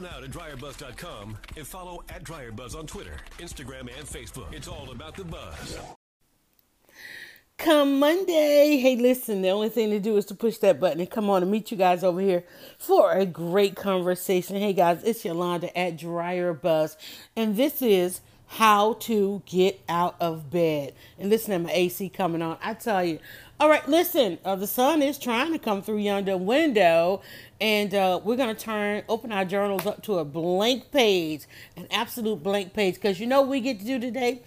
now to dryerbuzz.com and follow at dryerbuzz on Twitter, Instagram, and Facebook. It's all about the buzz. Come Monday. Hey, listen, the only thing to do is to push that button and come on and meet you guys over here for a great conversation. Hey, guys, it's Yolanda at Dryer Buzz, and this is how to get out of bed. And listen to my AC coming on. I tell you. All right, listen, uh, the sun is trying to come through yonder window, and uh, we're going to turn, open our journals up to a blank page, an absolute blank page, because you know what we get to do today?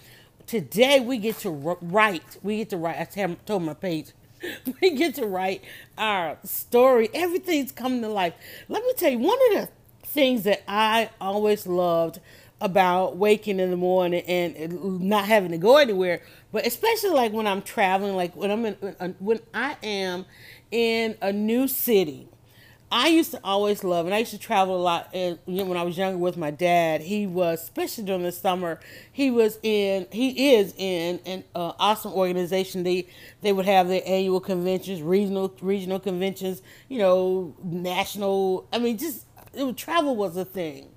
today we get to write. We get to write. I told my page. We get to write our story. Everything's coming to life. Let me tell you, one of the things that I always loved about waking in the morning and not having to go anywhere, but especially like when I'm traveling, like when I'm in, when I am in a new city I used to always love, and I used to travel a lot. And you know, when I was younger with my dad, he was, especially during the summer, he was in, he is in an uh, awesome organization. They they would have their annual conventions, regional regional conventions, you know, national. I mean, just it travel was a thing,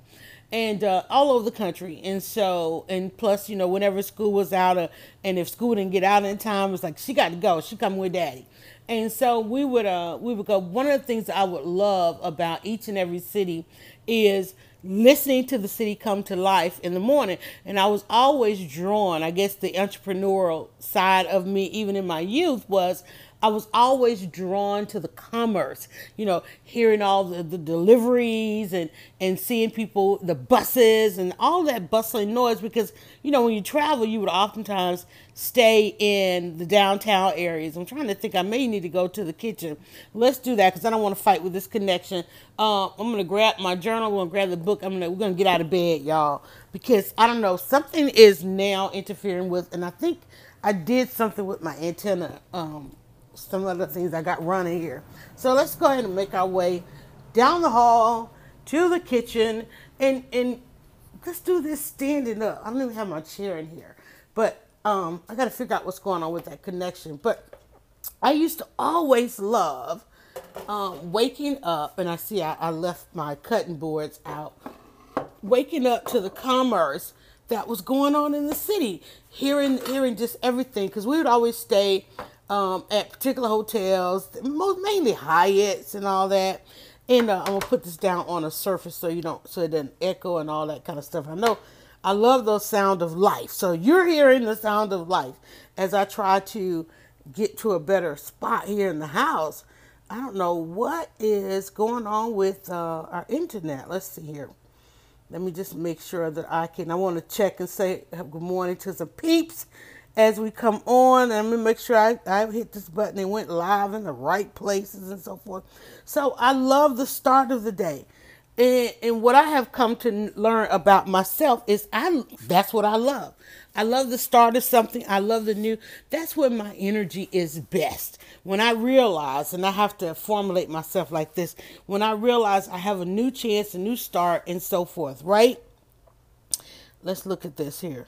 and uh, all over the country. And so, and plus, you know, whenever school was out, uh, and if school didn't get out in time, it was like she got to go. She coming with daddy. And so we would uh we would go one of the things I would love about each and every city is listening to the city come to life in the morning. And I was always drawn, I guess the entrepreneurial side of me even in my youth was I was always drawn to the commerce, you know, hearing all the, the deliveries and, and seeing people, the buses and all that bustling noise because, you know, when you travel, you would oftentimes stay in the downtown areas. I'm trying to think, I may need to go to the kitchen. Let's do that because I don't want to fight with this connection. Uh, I'm going to grab my journal, I'm going to grab the book. I'm gonna, we're going to get out of bed, y'all, because I don't know, something is now interfering with, and I think I did something with my antenna. Um, some other things I got running here. So let's go ahead and make our way down the hall to the kitchen and and let's do this standing up. I don't even have my chair in here, but um, I got to figure out what's going on with that connection. But I used to always love um, waking up, and I see I, I left my cutting boards out. Waking up to the commerce that was going on in the city, hearing hearing just everything, because we would always stay um, at particular hotels, most mainly Hyatt's and all that. And uh, I'm gonna put this down on a surface so you don't, so it doesn't echo and all that kind of stuff. I know I love the sound of life. So you're hearing the sound of life as I try to get to a better spot here in the house. I don't know what is going on with uh, our internet. Let's see here. Let me just make sure that I can. I want to check and say good morning to some peeps as we come on. I'm gonna make sure I, I hit this button It went live in the right places and so forth. So I love the start of the day. And, and what I have come to learn about myself is I that's what I love. I love the start of something. I love the new. That's when my energy is best. When I realize, and I have to formulate myself like this, when I realize I have a new chance, a new start, and so forth, right? Let's look at this here.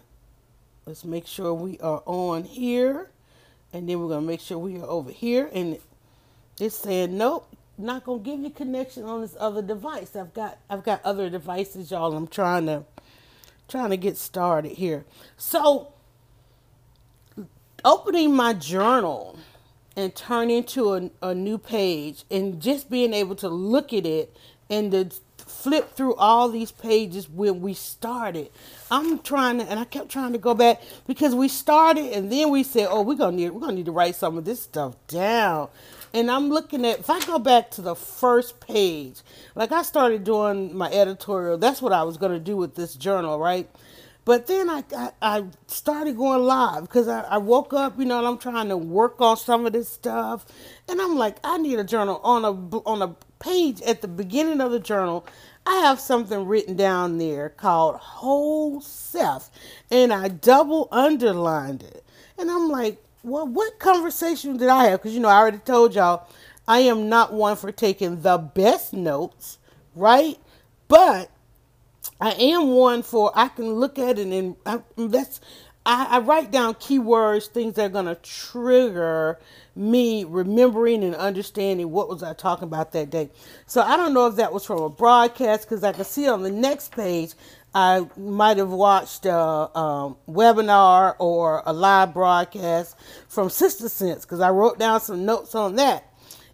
Let's make sure we are on here. And then we're going to make sure we are over here. And it's saying, nope, not going to give you connection on this other device. I've got I've got other devices, y'all. I'm trying to trying to get started here. So opening my journal and turning to a, a new page and just being able to look at it and to flip through all these pages when we started. I'm trying to, and I kept trying to go back because we started, and then we said, "Oh, we're gonna need, we're gonna need to write some of this stuff down." And I'm looking at, if I go back to the first page, like I started doing my editorial, that's what I was gonna do with this journal, right? But then I, I, I started going live because I, I woke up, you know, and I'm trying to work on some of this stuff, and I'm like, I need a journal on a on a page at the beginning of the journal. I have something written down there called whole self, and I double underlined it, and I'm like, well, what conversation did I have? Because you know, I already told y'all, I am not one for taking the best notes, right? But I am one for I can look at it and I, that's I, I write down keywords, things that are going to trigger me remembering and understanding what was I talking about that day. So I don't know if that was from a broadcast because I can see on the next page I might have watched a, a, webinar or a live broadcast from Sister Sense because I wrote down some notes on that.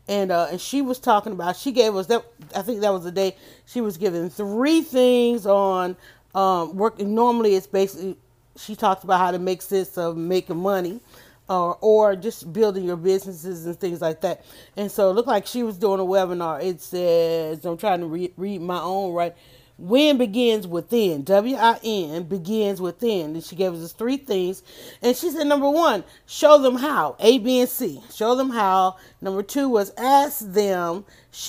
And uh, and she was talking about she gave us that I think that was the day she was giving three things on um, working. Normally it's basically she talks about how to make sense of making money or or just building your businesses and things like that. And so it looked like she was doing a webinar. It says I'm trying to re- read my own right. Win begins within. W I N begins within. And she gave us three things. And she said, number one, show them how. A, B, and C. Show them how. Number two was ask them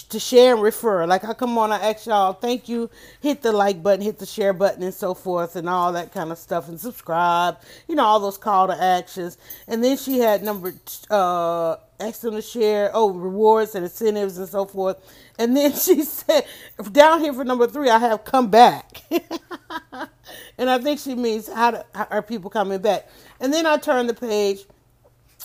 to share and refer. Like I come on, I ask y'all, thank you, hit the like button, hit the share button, and so forth, and all that kind of stuff, and subscribe. You know, all those call to actions. And then she had number uh, ask them to share, oh, rewards and incentives and so forth. And then she said, down here for number three, I have come back. and I think she means how, how are people coming back. And then I turn the page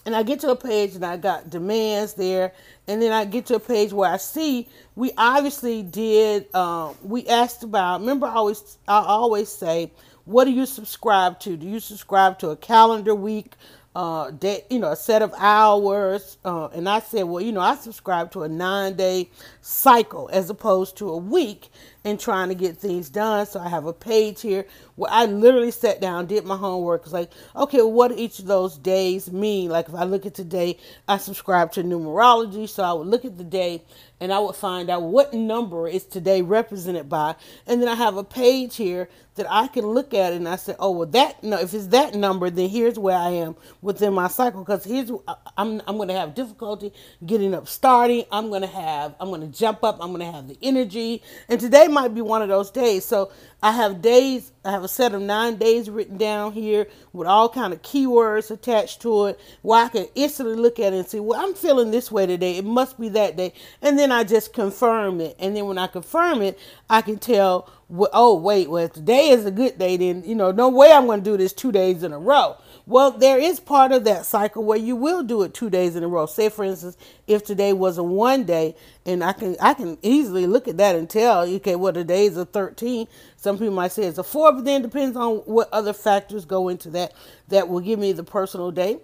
and I get to a page and I got demands there, and then I get to a page where I see we obviously did. Um, we asked about. Remember, I always I always say, what do you subscribe to? Do you subscribe to a calendar week? Uh, day, you know, a set of hours, uh, and I said, well, you know, I subscribe to a nine-day cycle as opposed to a week, and trying to get things done. So I have a page here where I literally sat down, did my homework. It's like, okay, well, what do each of those days mean? Like if I look at today, I subscribe to numerology, so I would look at the day and I would find out what number is today represented by, and then I have a page here that I can look at, and I say, oh, well, that no, if it's that number, then here's where I am within my cycle. Because here's I'm I'm going to have difficulty getting up, starting. I'm going to have I'm going to jump up. I'm going to have the energy, and today might be one of those days. So I have days, I have a set of nine days written down here with all kind of keywords attached to it where I can instantly look at it and see, well, I'm feeling this way today. It must be that day. And then I just confirm it. And then when I confirm it, I can tell, well, oh, wait, well, if today is a good day, then, you know, no way I'm going to do this two days in a row. Well, there is part of that cycle where you will do it two days in a row. Say, for instance, if today was a one day, and I can I can easily look at that and tell, okay, well, today is a 13. Some people might say it's a four, but then depends on what other factors go into that that will give me the personal day.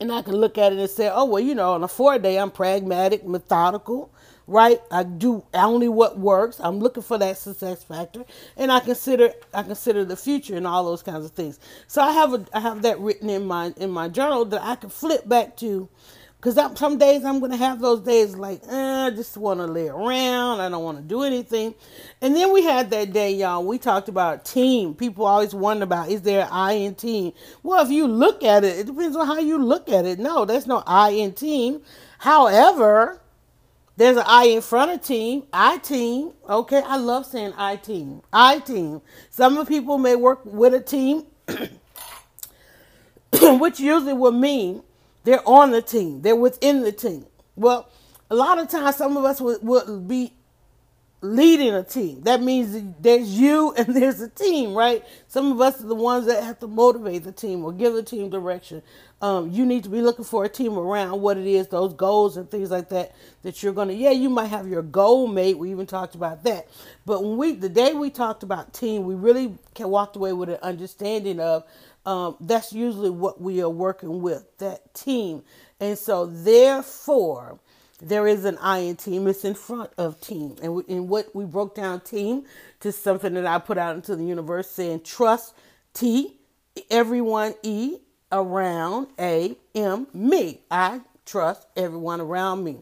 And I can look at it and say, oh, well, you know, on a four day, I'm pragmatic, methodical right? I do only what works. I'm looking for that success factor, and I consider I consider the future and all those kinds of things. So I have a I have that written in my in my journal that I can flip back to. Because some days I'm to have those days like, eh, I just want to lay around. I don't want to do anything. And then we had that day, y'all. We talked about team. People always wonder about, is there I in team? Well, if you look at it, it depends on how you look at it. No, there's no I in team. However, there's an I in front of team, I team. Okay, I love saying I team, I team. Some of people may work with a team, which usually will mean they're on the team, they're within the team. Well, a lot of times, some of us would, would be leading a team. That means there's you and there's a team, right? Some of us are the ones that have to motivate the team or give the team direction um, you need to be looking for a team around what it is, those goals and things like that that you're gonna. Yeah, you might have your goal mate. We even talked about that. But when we the day we talked about team, we really can walked away with an understanding of um, that's usually what we are working with that team. And so therefore, there is an I in team. It's in front of team. And, and what we broke down team to something that I put out into the universe saying trust T, everyone E, around A M me. I trust everyone around me.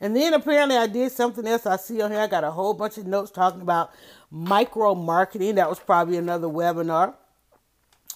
And then apparently I did something else. I see on here I got a whole bunch of notes talking about micro marketing. That was probably another webinar.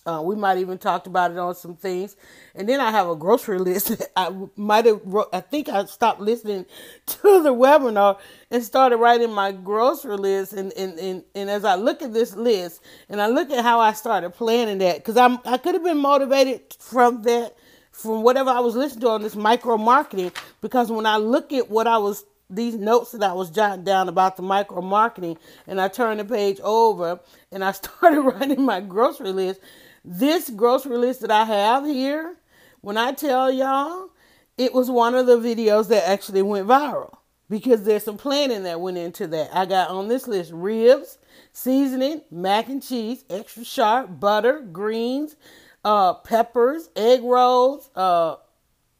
Uh, we might even talked about it on some things. And then I have a grocery list. I might have, I think I stopped listening to the webinar and started writing my grocery list. And, and, and, and as I look at this list and I look at how I started planning that, because I'm I could have been motivated from that, from whatever I was listening to on this micro marketing, because when I look at what I was these notes that I was jotting down about the micro marketing, and I turned the page over and I started writing my grocery list This grocery list that I have here, when I tell y'all, it was one of the videos that actually went viral because there's some planning that went into that. I got on this list ribs, seasoning, mac and cheese, extra sharp, butter, greens, uh, peppers, egg rolls, uh,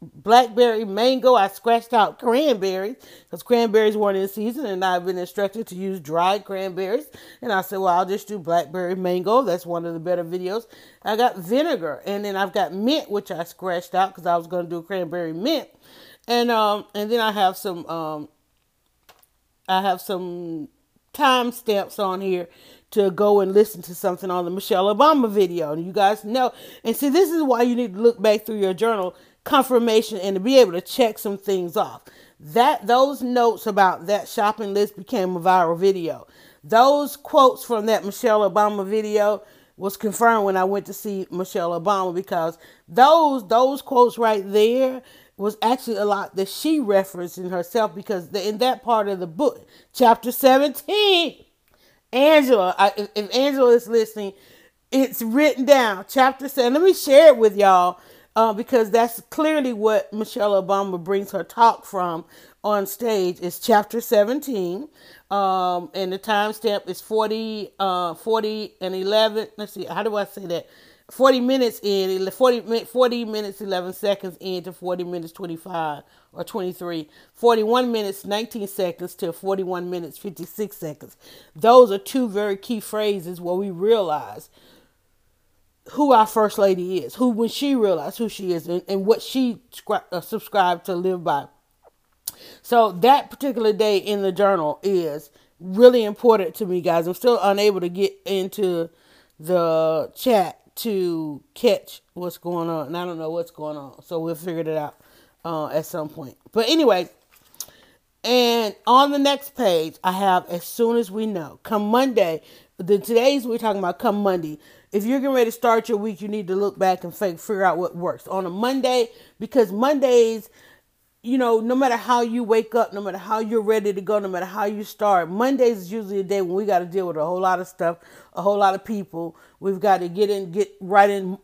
blackberry mango. I scratched out cranberries because cranberries weren't in season, and I've been instructed to use dried cranberries. And I said, well, I'll just do blackberry mango. That's one of the better videos. I got vinegar, and then I've got mint, which I scratched out because I was going to do cranberry mint, and um, and then I have some um, I have some time stamps on here to go and listen to something on the Michelle Obama video. And you guys know. And see, this is why you need to look back through your journal confirmation and to be able to check some things off. That those notes about that shopping list became a viral video. Those quotes from that Michelle Obama video was confirmed when I went to see Michelle Obama because those those quotes right there was actually a lot that she referenced in herself because in that part of the book, chapter 17, Angela, I, if Angela is listening, it's written down, chapter 7. Let me share it with y'all uh, because that's clearly what Michelle Obama brings her talk from on stage. It's chapter 17, um, and the timestamp is 40, uh, 40 and 11. Let's see, how do I say that? 40 minutes in, 40, 40 minutes, 11 seconds into 40 minutes, 25 or 23. 41 minutes, 19 seconds to 41 minutes, 56 seconds. Those are two very key phrases where we realize who our first lady is, who when she realized who she is and, and what she uh, subscribed to live by. So that particular day in the journal is really important to me, guys. I'm still unable to get into the chat to catch what's going on, and I don't know what's going on. So we'll figure it out uh, at some point. But anyway, and on the next page, I have as soon as we know. Come Monday, the today's we're talking about. Come Monday, if you're getting ready to start your week, you need to look back and figure out what works on a Monday because Mondays, you know, no matter how you wake up, no matter how you're ready to go, no matter how you start, Mondays is usually a day when we got to deal with a whole lot of stuff, a whole lot of people. We've got to get in, get right in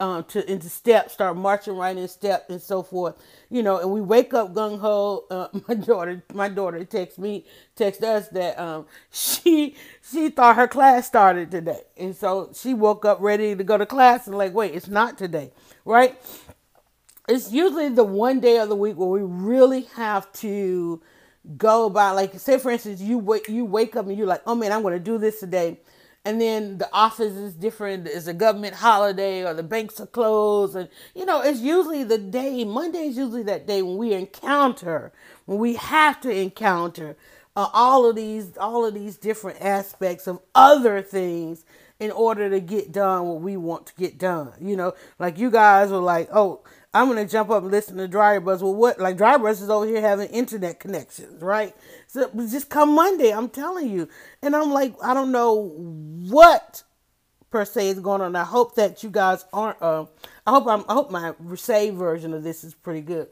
uh, to into step, start marching right in step, and so forth. You know, and we wake up gung ho. Uh, my daughter, my daughter texts me, text us that um, she she thought her class started today, and so she woke up ready to go to class, and like, wait, it's not today, right? It's usually the one day of the week where we really have to go by. Like, say for instance, you wake you wake up and you're like, oh man, I'm going to do this today and then the office is different. It's a government holiday or the banks are closed. And you know it's usually the day monday is usually that day when we encounter when we have to encounter uh, all of these all of these different aspects of other things in order to get done what we want to get done. You know like you guys were like oh I'm gonna jump up and listen to Dryer Buzz. Well, what? Like Dryer Buzz is over here having internet connections, right? So just come Monday, I'm telling you. And I'm like, I don't know what per se is going on. I hope that you guys aren't. Uh, I hope I'm. I hope my saved version of this is pretty good.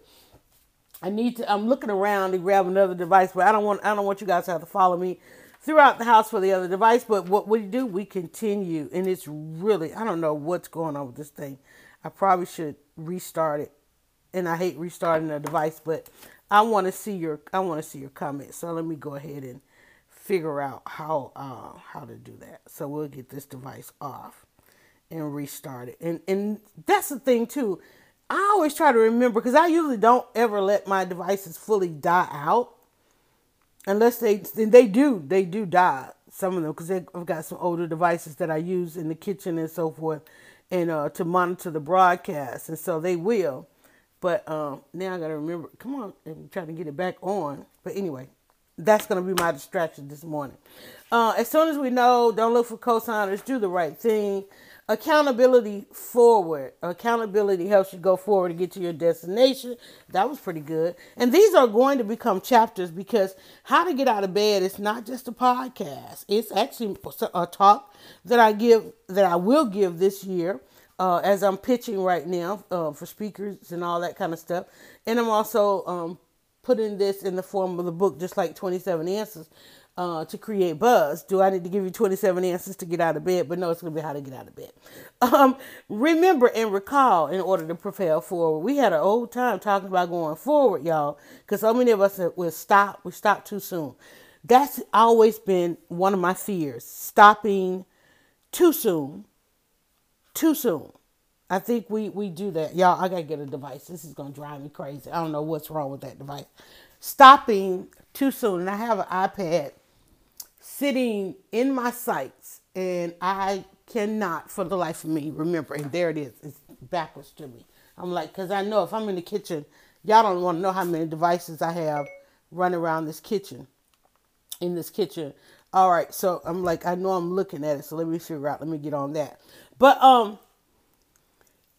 I need to. I'm looking around to grab another device, but I don't want. I don't want you guys to have to follow me throughout the house for the other device. But what we do, we continue, and it's really. I don't know what's going on with this thing. I probably should restart it. And I hate restarting a device, but I want to see your I want to see your comments. So let me go ahead and figure out how uh, how to do that. So we'll get this device off and restart it. And and that's the thing too. I always try to remember because I usually don't ever let my devices fully die out, unless they they do they do die some of them because I've got some older devices that I use in the kitchen and so forth and uh, to monitor the broadcast, and so they will. But um, now I got to remember. Come on, I'm trying to get it back on. But anyway, that's to be my distraction this morning. Uh, as soon as we know, don't look for cosigners. Do the right thing. Accountability forward. Accountability helps you go forward to get to your destination. That was pretty good. And these are going to become chapters because how to get out of bed is not just a podcast. It's actually a talk that I give that I will give this year. Uh, as I'm pitching right now uh, for speakers and all that kind of stuff. And I'm also um, putting this in the form of the book, just like 27 Answers. Uh, to create buzz. Do I need to give you 27 answers to get out of bed? But no, it's going to be how to get out of bed. Um, remember and recall in order to propel forward. We had an old time talking about going forward, y'all, because so many of us will stop. We stop too soon. That's always been one of my fears stopping too soon. Too soon. I think we, we do that. Y'all, I got to get a device. This is going to drive me crazy. I don't know what's wrong with that device. Stopping too soon. And I have an iPad sitting in my sights, and I cannot, for the life of me, remember. And there it is. It's backwards to me. I'm like, because I know if I'm in the kitchen, y'all don't want to know how many devices I have running around this kitchen, in this kitchen. All right, so I'm like, I know I'm looking at it, so let me figure out. Let me get on that. But um,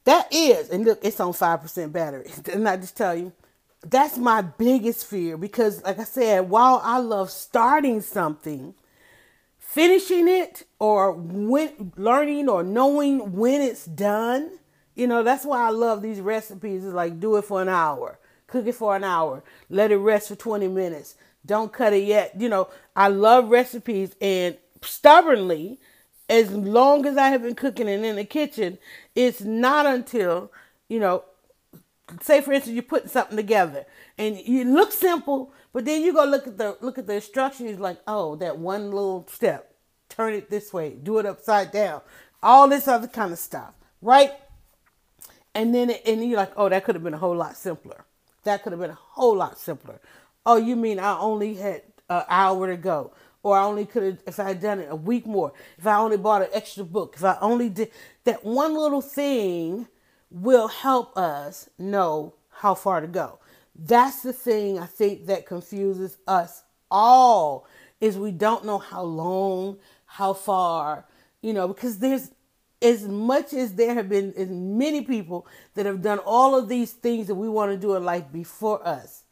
that is, and look, it's on five percent battery. Didn't I just tell you? That's my biggest fear because, like I said, while I love starting something, finishing it or when learning or knowing when it's done you know that's why i love these recipes. It's like do it for an hour cook it for an hour let it rest for 20 minutes. Don't cut it yet. You know i love recipes and stubbornly as long as i have been cooking and in the kitchen it's not until you know say for instance you're putting something together and you look simple but then you go look at the look at the instructions like oh that one little step turn it this way do it upside down all this other kind of stuff right? And then and you're like oh that could have been a whole lot simpler that could have been a whole lot simpler. Oh you mean i only had an hour to go or I only could have, if I had done it a week more, if I only bought an extra book, if I only did that one little thing will help us know how far to go. That's the thing I think that confuses us all is we don't know how long, how far, you know, because there's as much as there have been as many people that have done all of these things that we want to do in life before us.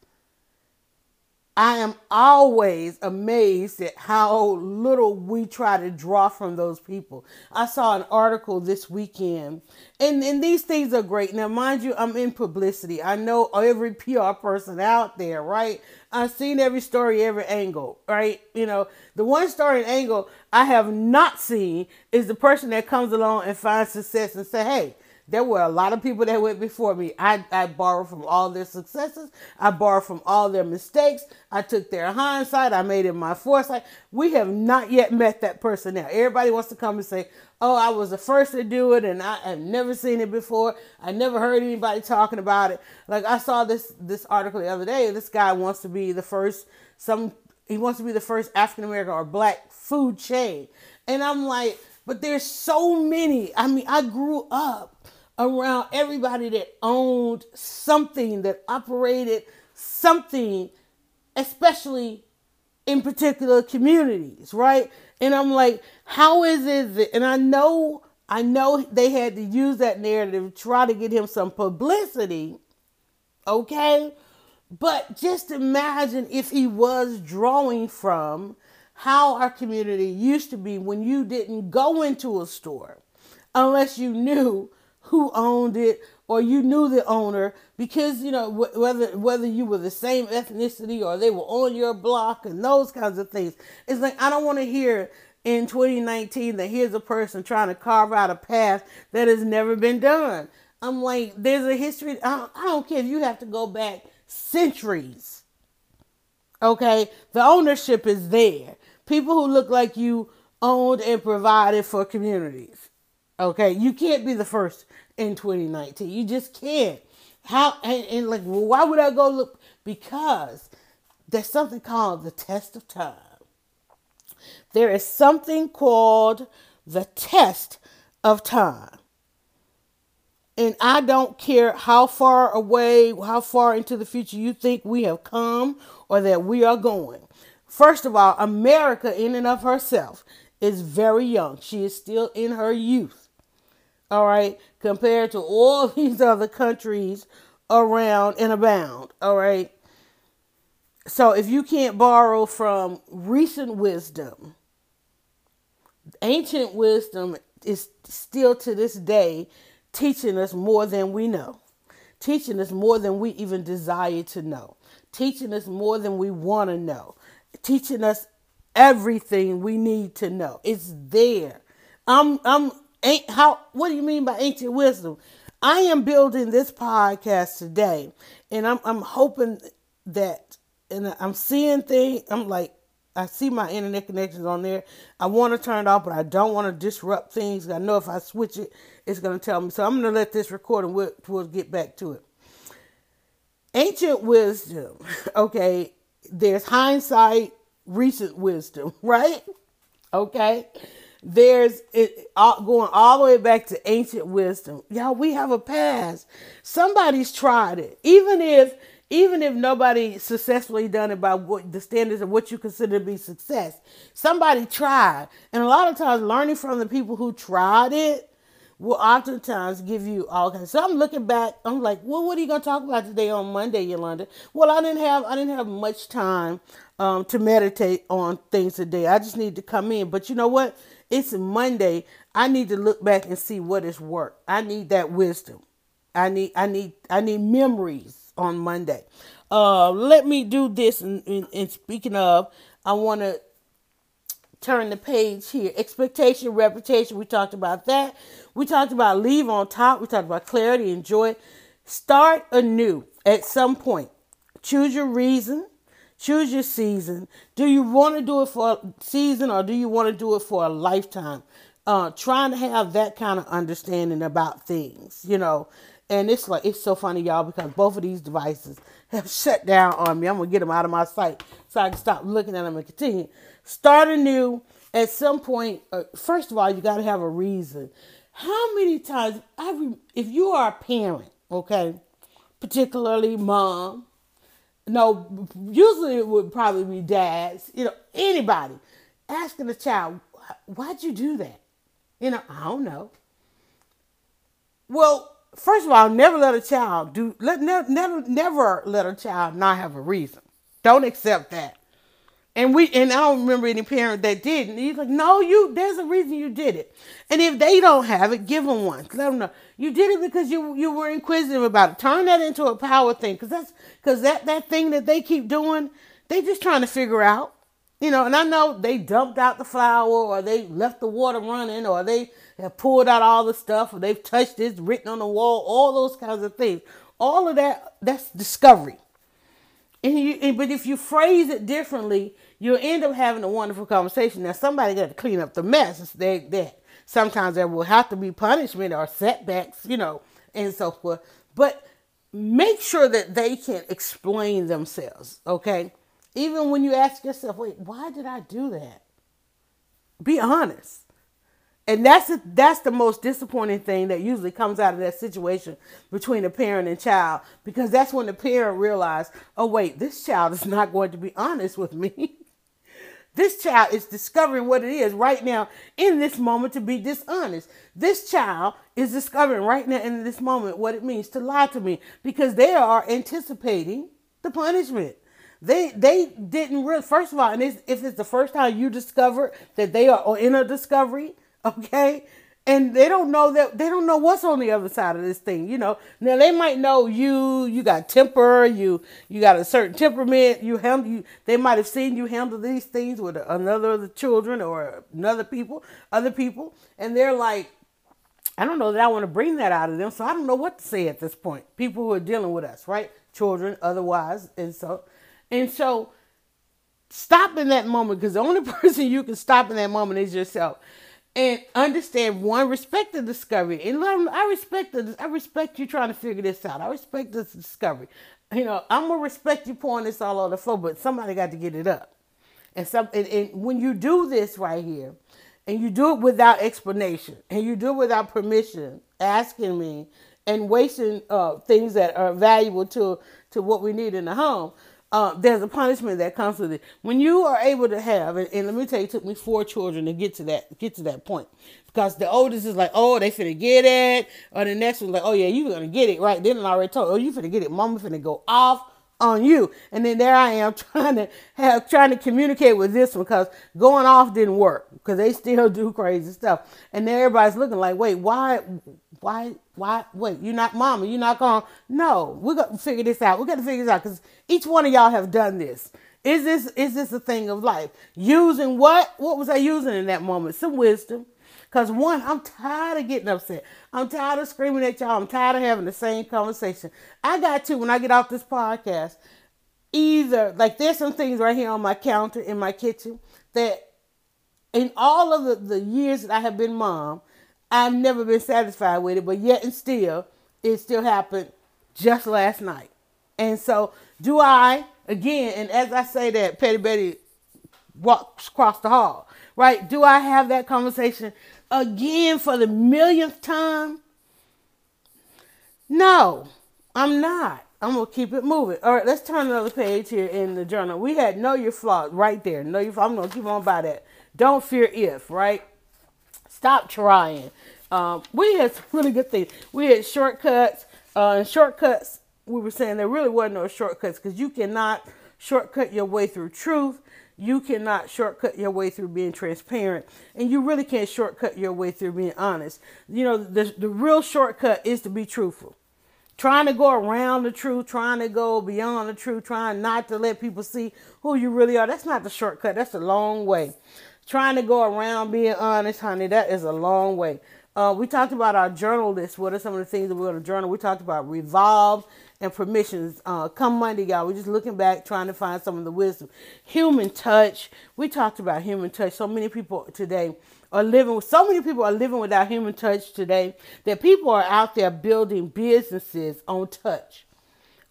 I am always amazed at how little we try to draw from those people. I saw an article this weekend, and, and these things are great. Now, mind you, I'm in publicity. I know every PR person out there, right? I've seen every story, every angle, right? You know, the one story and angle I have not seen is the person that comes along and finds success and say, hey, there were a lot of people that went before me. I, I borrowed from all their successes. I borrowed from all their mistakes. I took their hindsight. I made it my foresight. We have not yet met that person now. Everybody wants to come and say, oh, I was the first to do it and I have never seen it before. I never heard anybody talking about it. Like I saw this this article the other day. This guy wants to be the first some he wants to be the first African American or black food chain. And I'm like, but there's so many. I mean, I grew up around everybody that owned something, that operated something, especially in particular communities, right? And I'm like, how is it and I know, I know they had to use that narrative to try to get him some publicity, okay? But just imagine if he was drawing from how our community used to be when you didn't go into a store unless you knew who owned it or you knew the owner because you know whether whether you were the same ethnicity or they were on your block and those kinds of things it's like i don't want to hear in 2019 that here's a person trying to carve out a path that has never been done. I'm like there's a history i don't, I don't care if you have to go back centuries okay? The ownership is there. People who look like you owned and provided for communities Okay, you can't be the first in 2019. You just can't. How and, and like, why would I go look? Because there's something called the test of time. There is something called the test of time. And I don't care how far away, how far into the future you think we have come or that we are going. First of all, America, in and of herself, is very young. She is still in her youth all right, compared to all these other countries around and abound, all right. So if you can't borrow from recent wisdom, ancient wisdom is still to this day teaching us more than we know, teaching us more than we even desire to know, teaching us more than we want to know, teaching us everything we need to know. It's there. I'm I'm ain't how what do you mean by ancient wisdom? I am building this podcast today and I'm I'm hoping that and I'm seeing things I'm like I see my internet connections on there. I want to turn it off, but I don't want to disrupt things. I know if I switch it, it's going to tell me. So I'm going to let this record and we'll, we'll get back to it. Ancient wisdom, okay, there's hindsight, recent wisdom, right? Okay. There's it all, going all the way back to ancient wisdom. Y'all, we have a past. Somebody's tried it. Even if even if nobody successfully done it by what the standards of what you consider to be success, somebody tried. And a lot of times learning from the people who tried it will oftentimes give you all kinds. So I'm looking back. I'm like, well, what are you gonna talk about today on Monday, Yolanda? Well, I didn't have I didn't have much time um, to meditate on things today. I just need to come in. But you know what? It's Monday. I need to look back and see what has worked. I need that wisdom. I need I need I need memories on Monday. Uh, let me do this. And, and, and speaking of, I want to turn the page here. Expectation, reputation. We talked about that. We talked about leave on top. We talked about clarity and joy. Start anew at some point. Choose your reason. Choose your season. Do you want to do it for a season or do you want to do it for a lifetime? Uh, trying to have that kind of understanding about things, you know. And it's like it's so funny, y'all, because both of these devices have shut down on me. I'm gonna get them out of my sight so I can stop looking at them and continue. Start anew. At some point, uh, first of all, you got to have a reason. How many times, I re- if you are a parent, okay, particularly mom, no, usually it would probably be dads, you know, anybody asking a child, why'd you do that? You know, I don't know. Well, first of all, never let a child do let never never never let a child not have a reason. Don't accept that. And we and I don't remember any parent that didn't. He's like, no, you. There's a reason you did it. And if they don't have it, give them one. Let them know you did it because you you were inquisitive about it. Turn that into a power thing, because that's because that that thing that they keep doing, they just trying to figure out. You know, and I know they dumped out the flour, or they left the water running, or they have pulled out all the stuff, or they've touched this written on the wall, all those kinds of things. All of that, that's discovery. And you, but if you phrase it differently, you'll end up having a wonderful conversation. Now, somebody got to clean up the mess. They, they, sometimes there will have to be punishment or setbacks, you know, and so forth. But make sure that they can explain themselves, okay? Even when you ask yourself, wait, why did I do that? Be honest and that's a, that's the most disappointing thing that usually comes out of that situation between a parent and child because that's when the parent realizes, oh wait, this child is not going to be honest with me. this child is discovering what it is right now in this moment to be dishonest. This child is discovering right now in this moment what it means to lie to me because they are anticipating the punishment. They they didn't really first of all, and if it's the first time you discover that they are in a discovery, okay? And they don't know that they don't know what's on the other side of this thing, you know. Now they might know you, you got temper, you you got a certain temperament, you handle you they might have seen you handle these things with another of the children or another people, other people, and they're like, I don't know that I want to bring that out of them, so I don't know what to say at this point. People who are dealing with us, right? Children, otherwise, and so and so stop in that moment because the only person you can stop in that moment is yourself and understand one respect the discovery and them, I respect the I respect you trying to figure this out. I respect this discovery. You know, I'm gonna respect you pouring this all on the floor, but somebody got to get it up. And some and, and when you do this right here, and you do it without explanation, and you do it without permission, asking me, and wasting uh, things that are valuable to to what we need in the home, uh, there's a punishment that comes with it. When you are able to have, and, and, let me tell you, it took me four children to get to that get to that point. Because the oldest is like, oh, they finna get it, or the next one's like, oh yeah, you gonna get it right. Then I already told, oh, you finna get it. Mama finna go off on you. And then there I am trying to have trying to communicate with this one because going off didn't work because they still do crazy stuff. And then everybody's looking like, wait, why why why wait you're not mama you're not gonna. no we're gonna figure this out we got to figure this out because each one of y'all have done this Is this is this a thing of life? Using what? What was I using in that moment? Some wisdom. Because one, I'm tired of getting upset. I'm tired of screaming at y'all. I'm tired of having the same conversation. I got to, when I get off this podcast, either, like, there's some things right here on my counter in my kitchen that in all of the, the years that I have been mom, I've never been satisfied with it, but yet and still, it still happened just last night. And so, do I, again, and as I say that, Petty Betty walks across the hall, right? Do I have that conversation again for the millionth time? No, I'm not. I'm gonna keep it moving. All right, let's turn another page here in the journal. We had know your flaws right there. Know your. I'm gonna keep on by that. Don't fear if right. Stop trying. Um, we had some really good things. We had shortcuts. Uh, and shortcuts. We were saying there really wasn't no shortcuts because you cannot shortcut your way through truth. You cannot shortcut your way through being transparent, and you really can't shortcut your way through being honest. You know, the, the real shortcut is to be truthful. Trying to go around the truth, trying to go beyond the truth, trying not to let people see who you really are. That's not the shortcut. That's a long way. Trying to go around being honest, honey, that is a long way. Uh, we talked about our journal list. What are some of the things that we're going to journal? We talked about revolve, and permissions. Uh, come Monday, y'all, we're just looking back, trying to find some of the wisdom. Human touch. We talked about human touch. So many people today are living. So many people are living without human touch today. That people are out there building businesses on touch.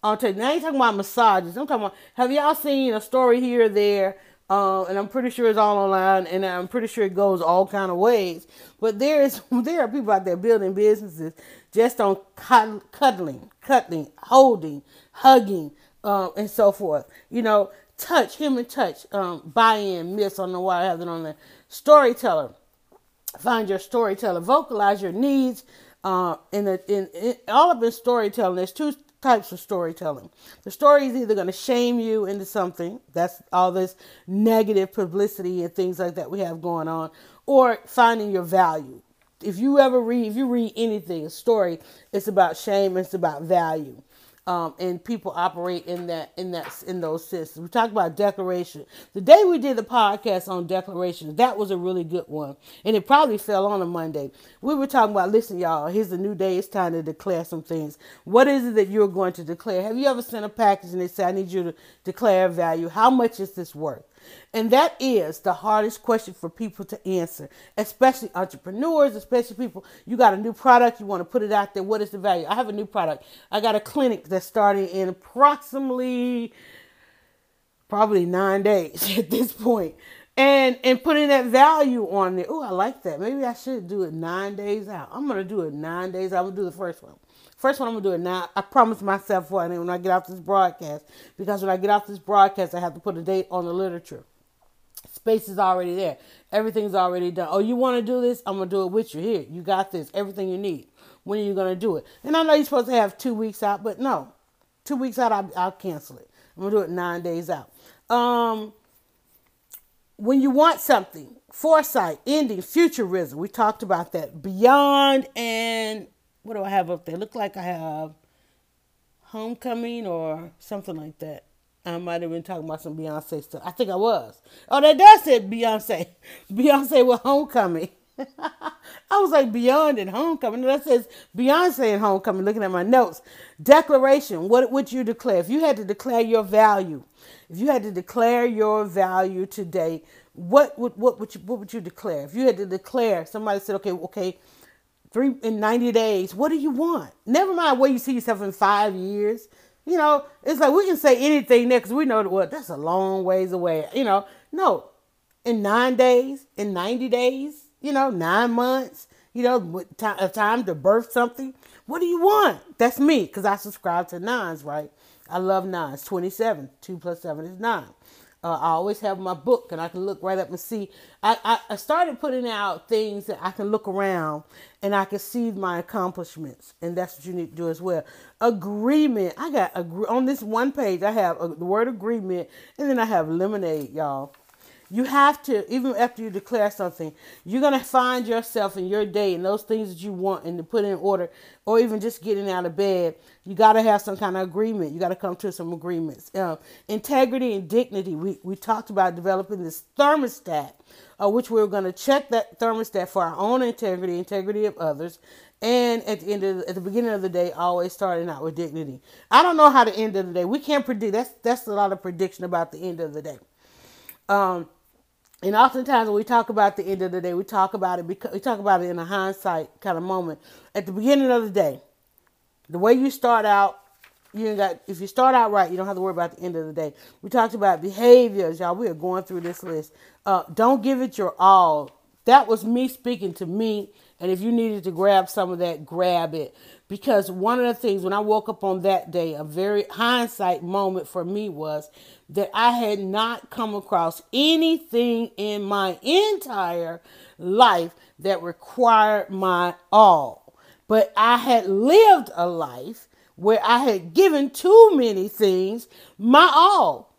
On touch. Now, ain't talking about massages. I'm talking about. Have y'all seen a story here or there? Uh, and I'm pretty sure it's all online, and I'm pretty sure it goes all kind of ways. But there is there are people out there building businesses just on cuddling, cuddling, holding, hugging, um, and so forth. You know, touch, human touch, um, buy-in, miss. I don't know why I have it on there. Storyteller, find your storyteller, vocalize your needs. Uh, in, the, in, in all of this storytelling, there's two types of storytelling. The story is either going to shame you into something, that's all this negative publicity and things like that we have going on, or finding your value. If you ever read, if you read anything, a story, it's about shame, it's about value um, and people operate in that in that in those systems. We talked about declaration. The day we did the podcast on declarations, that was a really good one, and it probably fell on a Monday. We were talking about, listen, y'all, here's a new day. It's time to declare some things. What is it that you're going to declare? Have you ever sent a package and they say, I need you to declare value? How much is this worth? And that is the hardest question for people to answer, especially entrepreneurs, especially people. You got a new product, you want to put it out there. What is the value? I have a new product. I got a clinic that's starting in approximately probably nine days at this point. And and putting that value on there. Oh, I like that. Maybe I should do it nine days out. I'm gonna do it nine days. I'm gonna do the first one. First one I'm gonna do it now. I promise myself one when I get off this broadcast. Because when I get off this broadcast, I have to put a date on the literature. Space is already there. Everything's already done. Oh, you want to do this? I'm gonna do it with you. Here, you got this. Everything you need. When are you gonna do it? And I know you're supposed to have two weeks out, but no, two weeks out, I'll, I'll cancel it. I'm gonna do it nine days out. Um, when you want something, foresight, ending, futurism. We talked about that. Beyond and what do I have up there? Look like I have Homecoming or something like that. I might have been talking about some Beyonce stuff. I think I was. Oh, that does say Beyonce. Beyonce with Homecoming. I was like Beyond and Homecoming. That says Beyonce and Homecoming. Looking at my notes. Declaration. What would you declare if you had to declare your value? If you had to declare your value today, what would what would you what would you declare? If you had to declare, somebody said, okay, okay, three in 90 days. What do you want? Never mind where you see yourself in five years. You know, it's like we can say anything next. We know that well, that's a long ways away. You know, no, in nine days, in 90 days, you know, nine months, you know, a time to birth something. What do you want? That's me, because I subscribe to nines, right? I love nines. 27. 2 plus 7 is 9. Uh, I always have my book and I can look right up and see. I, I, I, started putting out things that I can look around and I can see my accomplishments. And that's what you need to do as well. Agreement. I got agree- on this one page, I have a, the word agreement and then I have lemonade, y'all. You have to even after you declare something you're going to find yourself in your day and those things that you want and to put in order or even just getting out of bed you got to have some kind of agreement. You got to come to some agreements. Uh, integrity and dignity. We, we talked about developing this thermostat uh, which we are going to check that thermostat for our own integrity integrity of others. And at the end of the, at the beginning of the day always starting out with dignity. I don't know how the end of the day we can't predict that's that's a lot of prediction about the end of the day. Um, and oftentimes when we talk about the end of the day, we talk about it because we talk about it in a hindsight kind of moment. At the beginning of the day, the way you start out, you got if you start out right, you don't have to worry about the end of the day. We talked about behaviors, y'all. We are going through this list. Uh, don't give it your all. That was me speaking to me. And if you needed to grab some of that, grab it. Because one of the things when I woke up on that day, a very hindsight moment for me was that I had not come across anything in my entire life that required my all. But I had lived a life where I had given too many things my all,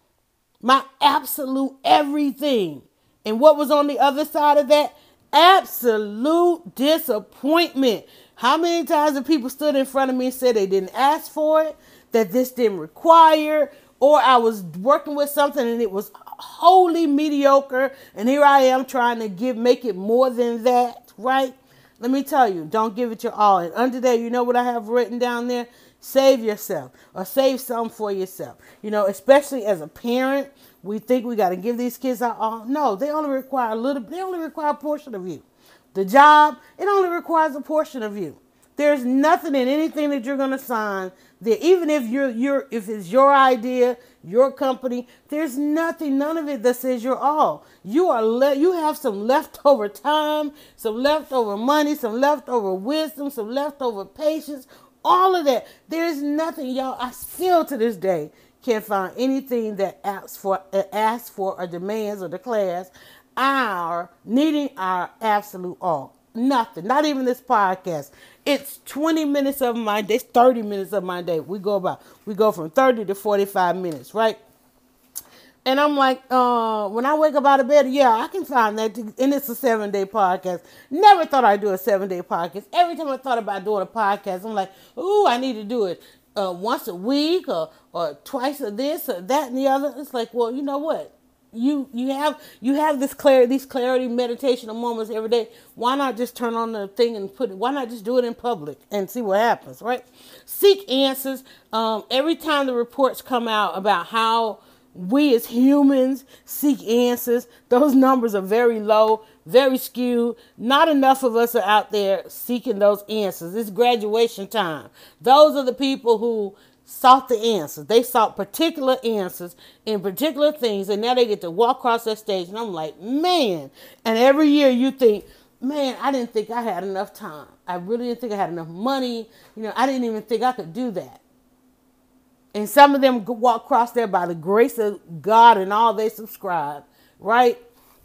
my absolute everything. And what was on the other side of that? Absolute disappointment. How many times have people stood in front of me and said they didn't ask for it, that this didn't require, or I was working with something and it was wholly mediocre, and here I am trying to give make it more than that, right? Let me tell you, don't give it your all. And under there, you know what I have written down there? Save yourself or save some for yourself. You know, especially as a parent, we think we got to give these kids our all. No, they only require a little, they only require a portion of you. The job, it only requires a portion of you. There's nothing in anything that you're going to sign that even if you're you're if it's your idea, your company, there's nothing, none of it that says you're all. You are le- you have some leftover time, some leftover money, some leftover wisdom, some leftover patience, all of that. There's nothing, y'all. I still to this day can't find anything that asks for asks for or demands or declares our needing our absolute all. Nothing. Not even this podcast. It's 20 minutes of my day, 30 minutes of my day. We go about we go from 30 to 45 minutes, right? And I'm like, uh, when I wake up out of bed, yeah, I can find that. And it's a seven day podcast. Never thought I'd do a seven day podcast. Every time I thought about doing a podcast, I'm like, ooh, I need to do it uh, once a week or, or twice of this or that and the other. It's like, well, you know what? You you have you have this clarity these clarity meditational moments every day. Why not just turn on the thing and put it why not just do it in public and see what happens right? Seek answers. Um, every time the reports come out about how we as humans seek answers those numbers are very low very skewed. Not enough of us are out there seeking those answers. It's graduation time. Those are the people who sought the answers. They sought particular answers in particular things, and now they get to walk across that stage. And I'm like, man. And every year you think, man, I didn't think I had enough time. I really didn't think I had enough money. You know, I didn't even think I could do that. And some of them walk across there by the grace of God and all they subscribe, right?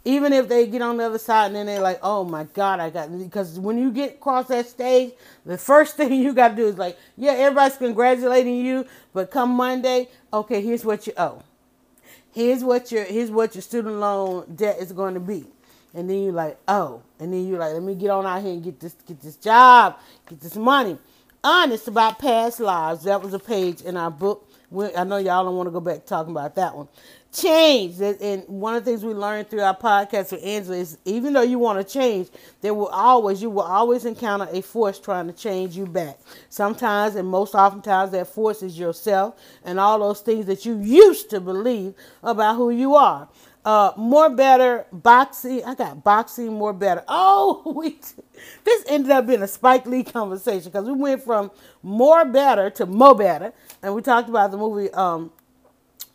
Even if they get on the other side and then they're like, oh my God, I got, because when you get across that stage, the first thing you got to do is like, yeah, everybody's congratulating you, but come Monday, okay, here's what you owe. Here's what your, here's what your student loan debt is going to be. And then you're like, oh, and then you're like, let me get on out here and get this, get this job, get this money. Honest about past lives. That was a page in our book. I know y'all don't want to go back talking about that one change. And one of the things we learned through our podcast with Angela is even though you want to change, there will always, you will always encounter a force trying to change you back. Sometimes and most oftentimes that force is yourself and all those things that you used to believe about who you are. Uh, more better boxing. I got boxing more better. Oh, we this ended up being a Spike Lee conversation because we went from more better to mo better, and we talked about the movie um,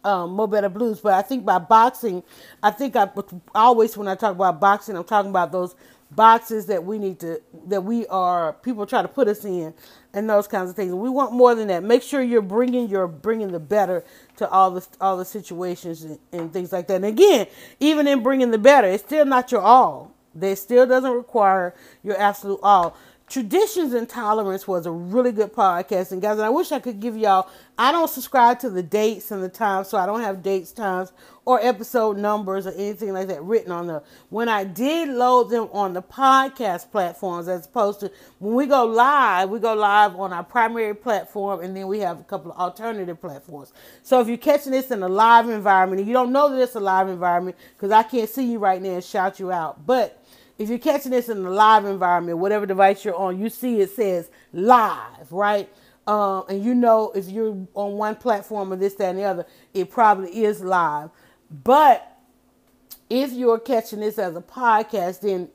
um, Mo Better Blues. But I think by boxing, I think I always when I talk about boxing, I'm talking about those boxes that we need to that we are people try to put us in and those kinds of things. We want more than that. Make sure you're bringing your bringing the better to all the all the situations and, and things like that. And again, even in bringing the better, it's still not your all. It still doesn't require your absolute all. Traditions and Tolerance was a really good podcast. And guys, and I wish I could give y'all, I don't subscribe to the dates and the times, so I don't have dates, times, or episode numbers or anything like that written on the. When I did load them on the podcast platforms, as opposed to when we go live, we go live on our primary platform and then we have a couple of alternative platforms. So if you're catching this in a live environment and you don't know that it's a live environment, because I can't see you right now and shout you out, but if you're catching this in a live environment, whatever device you're on, you see it says live, right? Um, and you know if you're on one platform or this, that, and the other, it probably is live. But if you're catching this as a podcast, then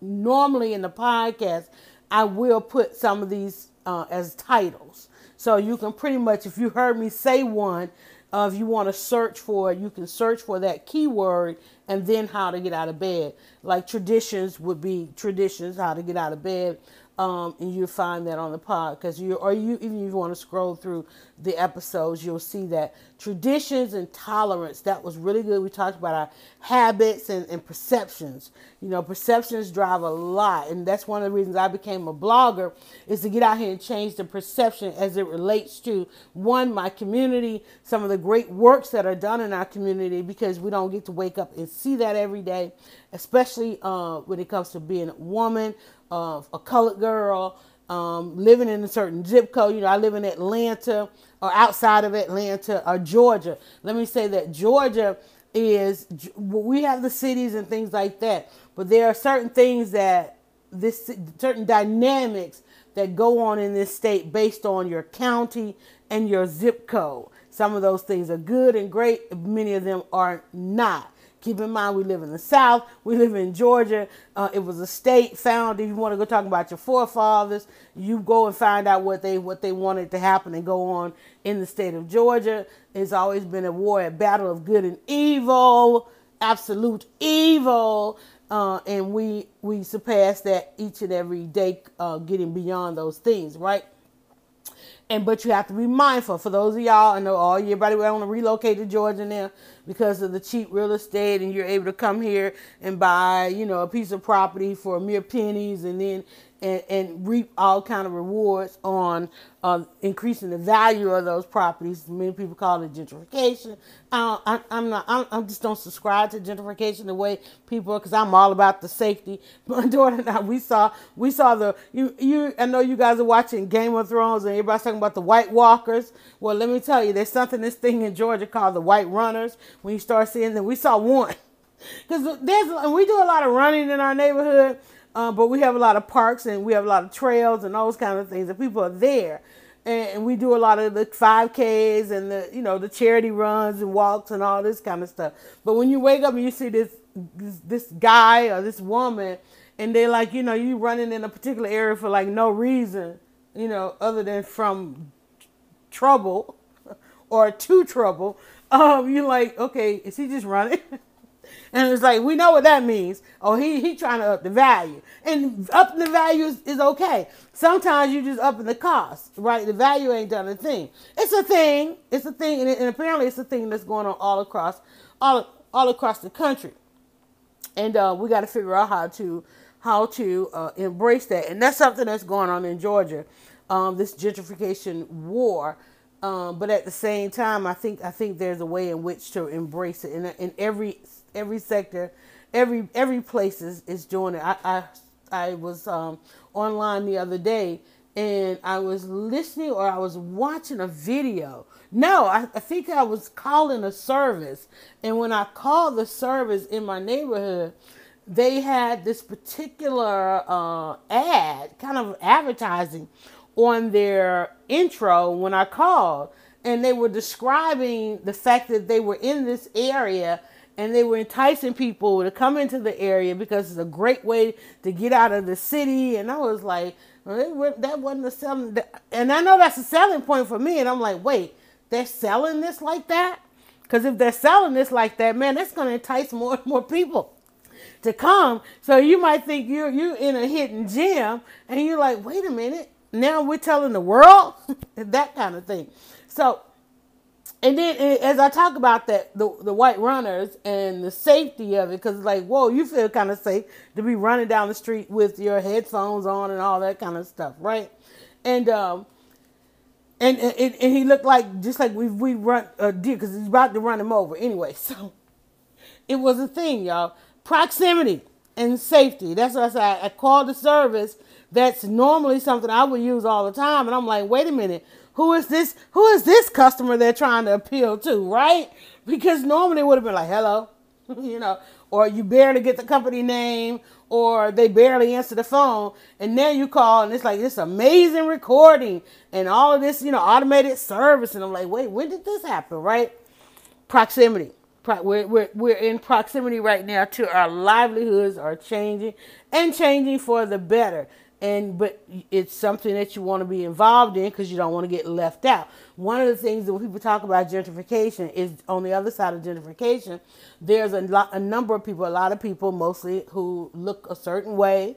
normally in the podcast, I will put some of these uh, as titles. So you can pretty much, if you heard me say one, uh, if you want to search for it, you can search for that keyword and then how to get out of bed. Like traditions would be traditions, how to get out of bed. Um, and you'll find that on the pod because you or you even if you want to scroll through the episodes, you'll see that traditions and tolerance. That was really good. We talked about our habits and, and perceptions. You know, perceptions drive a lot, and that's one of the reasons I became a blogger is to get out here and change the perception as it relates to one my community, some of the great works that are done in our community because we don't get to wake up and see that every day, especially uh, when it comes to being a woman of a colored girl, um, living in a certain zip code. You know, I live in Atlanta or outside of Atlanta or Georgia. Let me say that Georgia is, we have the cities and things like that, but there are certain things that this, certain dynamics that go on in this state based on your county and your zip code. Some of those things are good and great, many of them are not. Keep in mind, we live in the South. We live in Georgia. Uh, it was a state founded. If you want to go talk about your forefathers, you go and find out what they what they wanted to happen and go on in the state of Georgia. It's always been a war, a battle of good and evil, absolute evil, uh, and we we surpass that each and every day, uh, getting beyond those things, right? And but you have to be mindful. For those of y'all, I know all you everybody want to relocate to Georgia now because of the cheap real estate, and you're able to come here and buy, you know, a piece of property for mere pennies, and then and, and reap all kind of rewards on uh, increasing the value of those properties. Many people call it gentrification. I, am not. I'm, I just don't subscribe to gentrification the way people because I'm all about the safety. My daughter and I, we saw we saw the you you. I know you guys are watching Game of Thrones and everybody's talking about the White Walkers. Well, let me tell you, there's something this thing in Georgia called the White Runners. When you start seeing them, we saw one because there's we do a lot of running in our neighborhood uh, but we have a lot of parks and we have a lot of trails and those kind of things, and people are there. And we do a lot of the 5Ks and the you know the charity runs and walks and all this kind of stuff. But when you wake up and you see this this, this guy or this woman, and they're like you know you running in a particular area for like no reason, you know, other than from trouble or to trouble, um, you're like, okay, is he just running? And it's like we know what that means. Oh, he he trying to up the value, and up the value is, is okay. Sometimes you just upping the cost, right? The value ain't done a thing. It's a thing. It's a thing, and, and apparently it's a thing that's going on all across all all across the country. And uh, we got to figure out how to how to uh, embrace that, and that's something that's going on in Georgia. Um, this gentrification war. Um, but at the same time, I think I think there's a way in which to embrace it in, in every every sector, every every place is, is doing it. I I, I was um, online the other day and I was listening or I was watching a video. No, I, I think I was calling a service, and when I called the service in my neighborhood, they had this particular uh, ad, kind of advertising, on their intro when I called, and they were describing the fact that they were in this area and they were enticing people to come into the area because it's a great way to get out of the city. And I was like, well, that wasn't a selling, and I know that's a selling point for me. And I'm like, wait, they're selling this like that? Because if they're selling this like that, man, that's going to entice more and more people to come. So you might think you're you're in a hidden gem, and you're like, wait a minute, now we're telling the world that kind of thing. So and then as I talk about that, the the white runners and the safety of it, because like, whoa, you feel kind of safe to be running down the street with your headphones on and all that kind of stuff, right? And um, and and, and he looked like just like we we run a deer because he's about to run him over anyway. So it was a thing, y'all. Proximity and safety. That's what I said. I called the service. That's normally something I would use all the time, and I'm like, wait a minute who is this who is this customer they're trying to appeal to, right? Because normally it would have been like, hello, you know, or you barely get the company name, or they barely answer the phone, and then you call and it's like this amazing recording and all of this, you know, automated service, and I'm like, wait, when did this happen, right? Proximity. We're, we're, we're in proximity right now to our livelihoods are changing and changing for the better and but it's something that you want to be involved in because you don't want to get left out. One of the things that when people talk about gentrification is on the other side of gentrification, there's a lot, a number of people, a lot of people, mostly who look a certain way,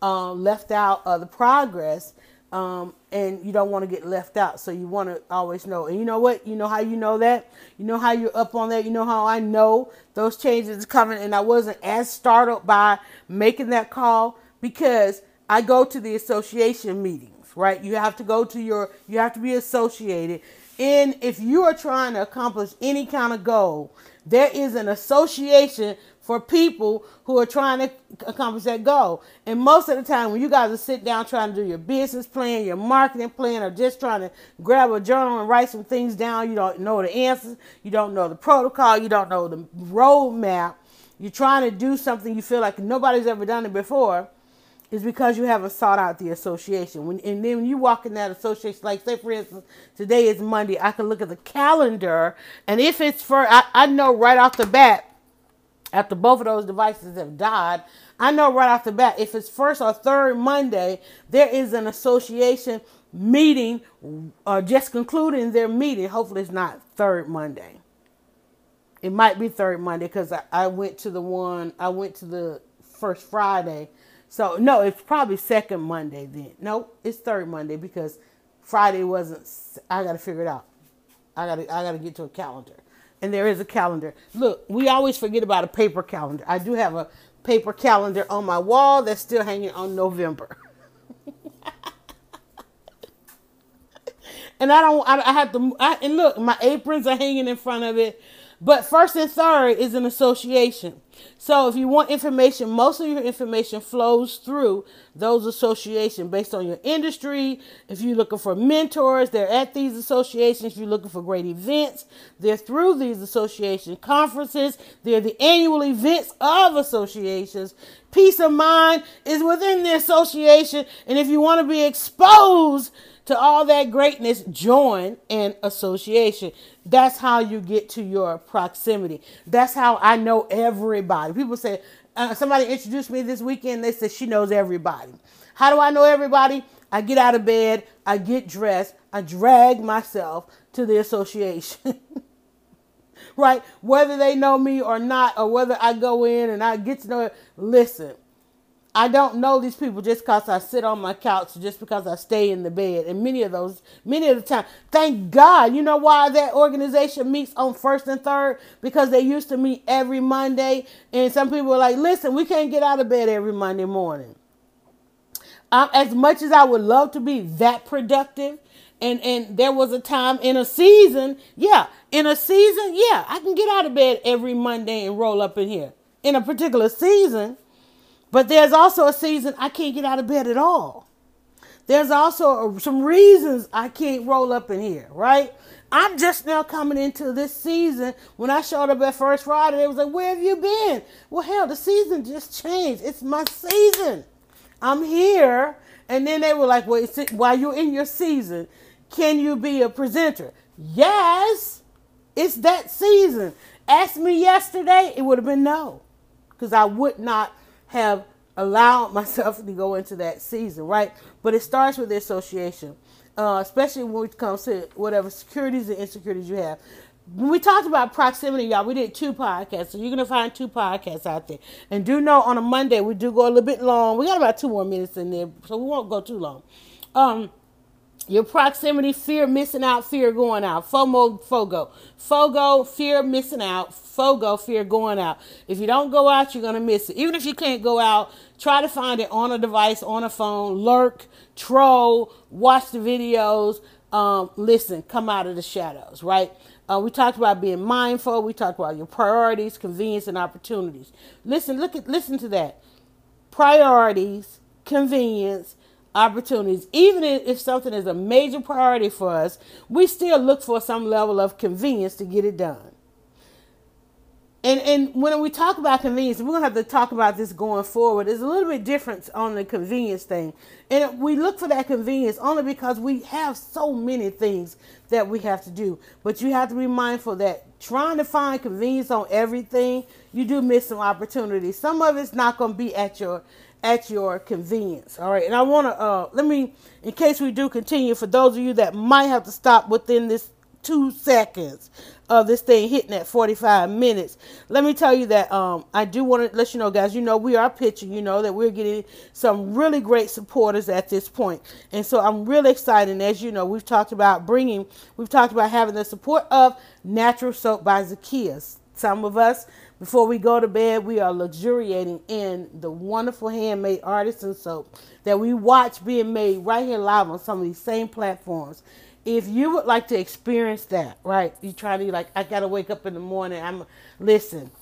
um, left out of the progress, um, and you don't want to get left out. So you want to always know. And you know what? You know how you know that. You know how you're up on that. You know how I know those changes coming, and I wasn't as startled by making that call because I go to the association meetings, right? You have to go to your, you have to be associated. And if you are trying to accomplish any kind of goal, there is an association for people who are trying to accomplish that goal. And most of the time, when you guys are sitting down trying to do your business plan, your marketing plan, or just trying to grab a journal and write some things down, you don't know the answers, you don't know the protocol, you don't know the roadmap, you're trying to do something you feel like nobody's ever done it before is because you haven't sought out the association. When and then when you walk in that association, like say for instance, today is Monday, I can look at the calendar, and if it's for, I, I know right off the bat, after both of those devices have died, I know right off the bat if it's first or third Monday, there is an association meeting, or uh, just concluding their meeting. Hopefully, it's not third Monday. It might be third Monday because I, I went to the one, I went to the first Friday so no, it's probably second Monday then. No, it's third Monday because Friday wasn't. I got to figure it out. I got to I got to get to a calendar, and there is a calendar. Look, we always forget about a paper calendar. I do have a paper calendar on my wall that's still hanging on November. and I don't. I, I have to. I, and look, my aprons are hanging in front of it. But first and third is an association. So if you want information, most of your information flows through those associations based on your industry. If you're looking for mentors, they're at these associations. If you're looking for great events, they're through these association conferences. They're the annual events of associations. Peace of mind is within the association. And if you want to be exposed to all that greatness, join an association. That's how you get to your proximity. That's how I know everybody. People say, uh, somebody introduced me this weekend. They said she knows everybody. How do I know everybody? I get out of bed, I get dressed, I drag myself to the association. right? Whether they know me or not, or whether I go in and I get to know it. Listen, I don't know these people just because I sit on my couch, just because I stay in the bed. And many of those, many of the time, thank God, you know why that organization meets on first and third? Because they used to meet every Monday. And some people are like, listen, we can't get out of bed every Monday morning. Um, as much as I would love to be that productive, and, and there was a time in a season, yeah, in a season, yeah, I can get out of bed every Monday and roll up in here. In a particular season, but there's also a season I can't get out of bed at all. There's also some reasons I can't roll up in here, right? I'm just now coming into this season. When I showed up at First Friday, they was like, Where have you been? Well, hell, the season just changed. It's my season. I'm here. And then they were like, Well, while you're in your season, can you be a presenter? Yes, it's that season. Ask me yesterday, it would have been no, because I would not have allowed myself to go into that season, right? But it starts with the association, uh, especially when it comes to whatever securities and insecurities you have. When we talked about proximity, y'all, we did two podcasts, so you're gonna find two podcasts out there. And do know on a Monday we do go a little bit long. We got about two more minutes in there, so we won't go too long. Um, Your proximity, fear missing out, fear going out. FOMO, FOGO. FOGO, fear missing out. FOGO, fear going out. If you don't go out, you're going to miss it. Even if you can't go out, try to find it on a device, on a phone, lurk, troll, watch the videos, um, listen, come out of the shadows, right? Uh, we talked about being mindful. We talked about your priorities, convenience, and opportunities. Listen, look at, listen to that. Priorities, convenience, opportunities. Even if something is a major priority for us, we still look for some level of convenience to get it done. And and when we talk about convenience, we're gonna have to talk about this going forward. There's a little bit difference on the convenience thing, and we look for that convenience only because we have so many things that we have to do. But you have to be mindful that trying to find convenience on everything, you do miss some opportunities. Some of it's not gonna be at your at your convenience. All right, and I want to uh, let me, in case we do continue, for those of you that might have to stop within this two seconds of this thing hitting at 45 minutes. Let me tell you that um, I do want to let you know, guys, you know, we are pitching, you know, that we're getting some really great supporters at this point. And so I'm really excited. And as you know, we've talked about bringing, we've talked about having the support of Natural Soap by Zakia. Some of us, before we go to bed, we are luxuriating in the wonderful handmade artisan soap that we watch being made right here live on some of these same platforms if you would like to experience that, right? You try to like, I gotta wake up in the morning. I'm listen.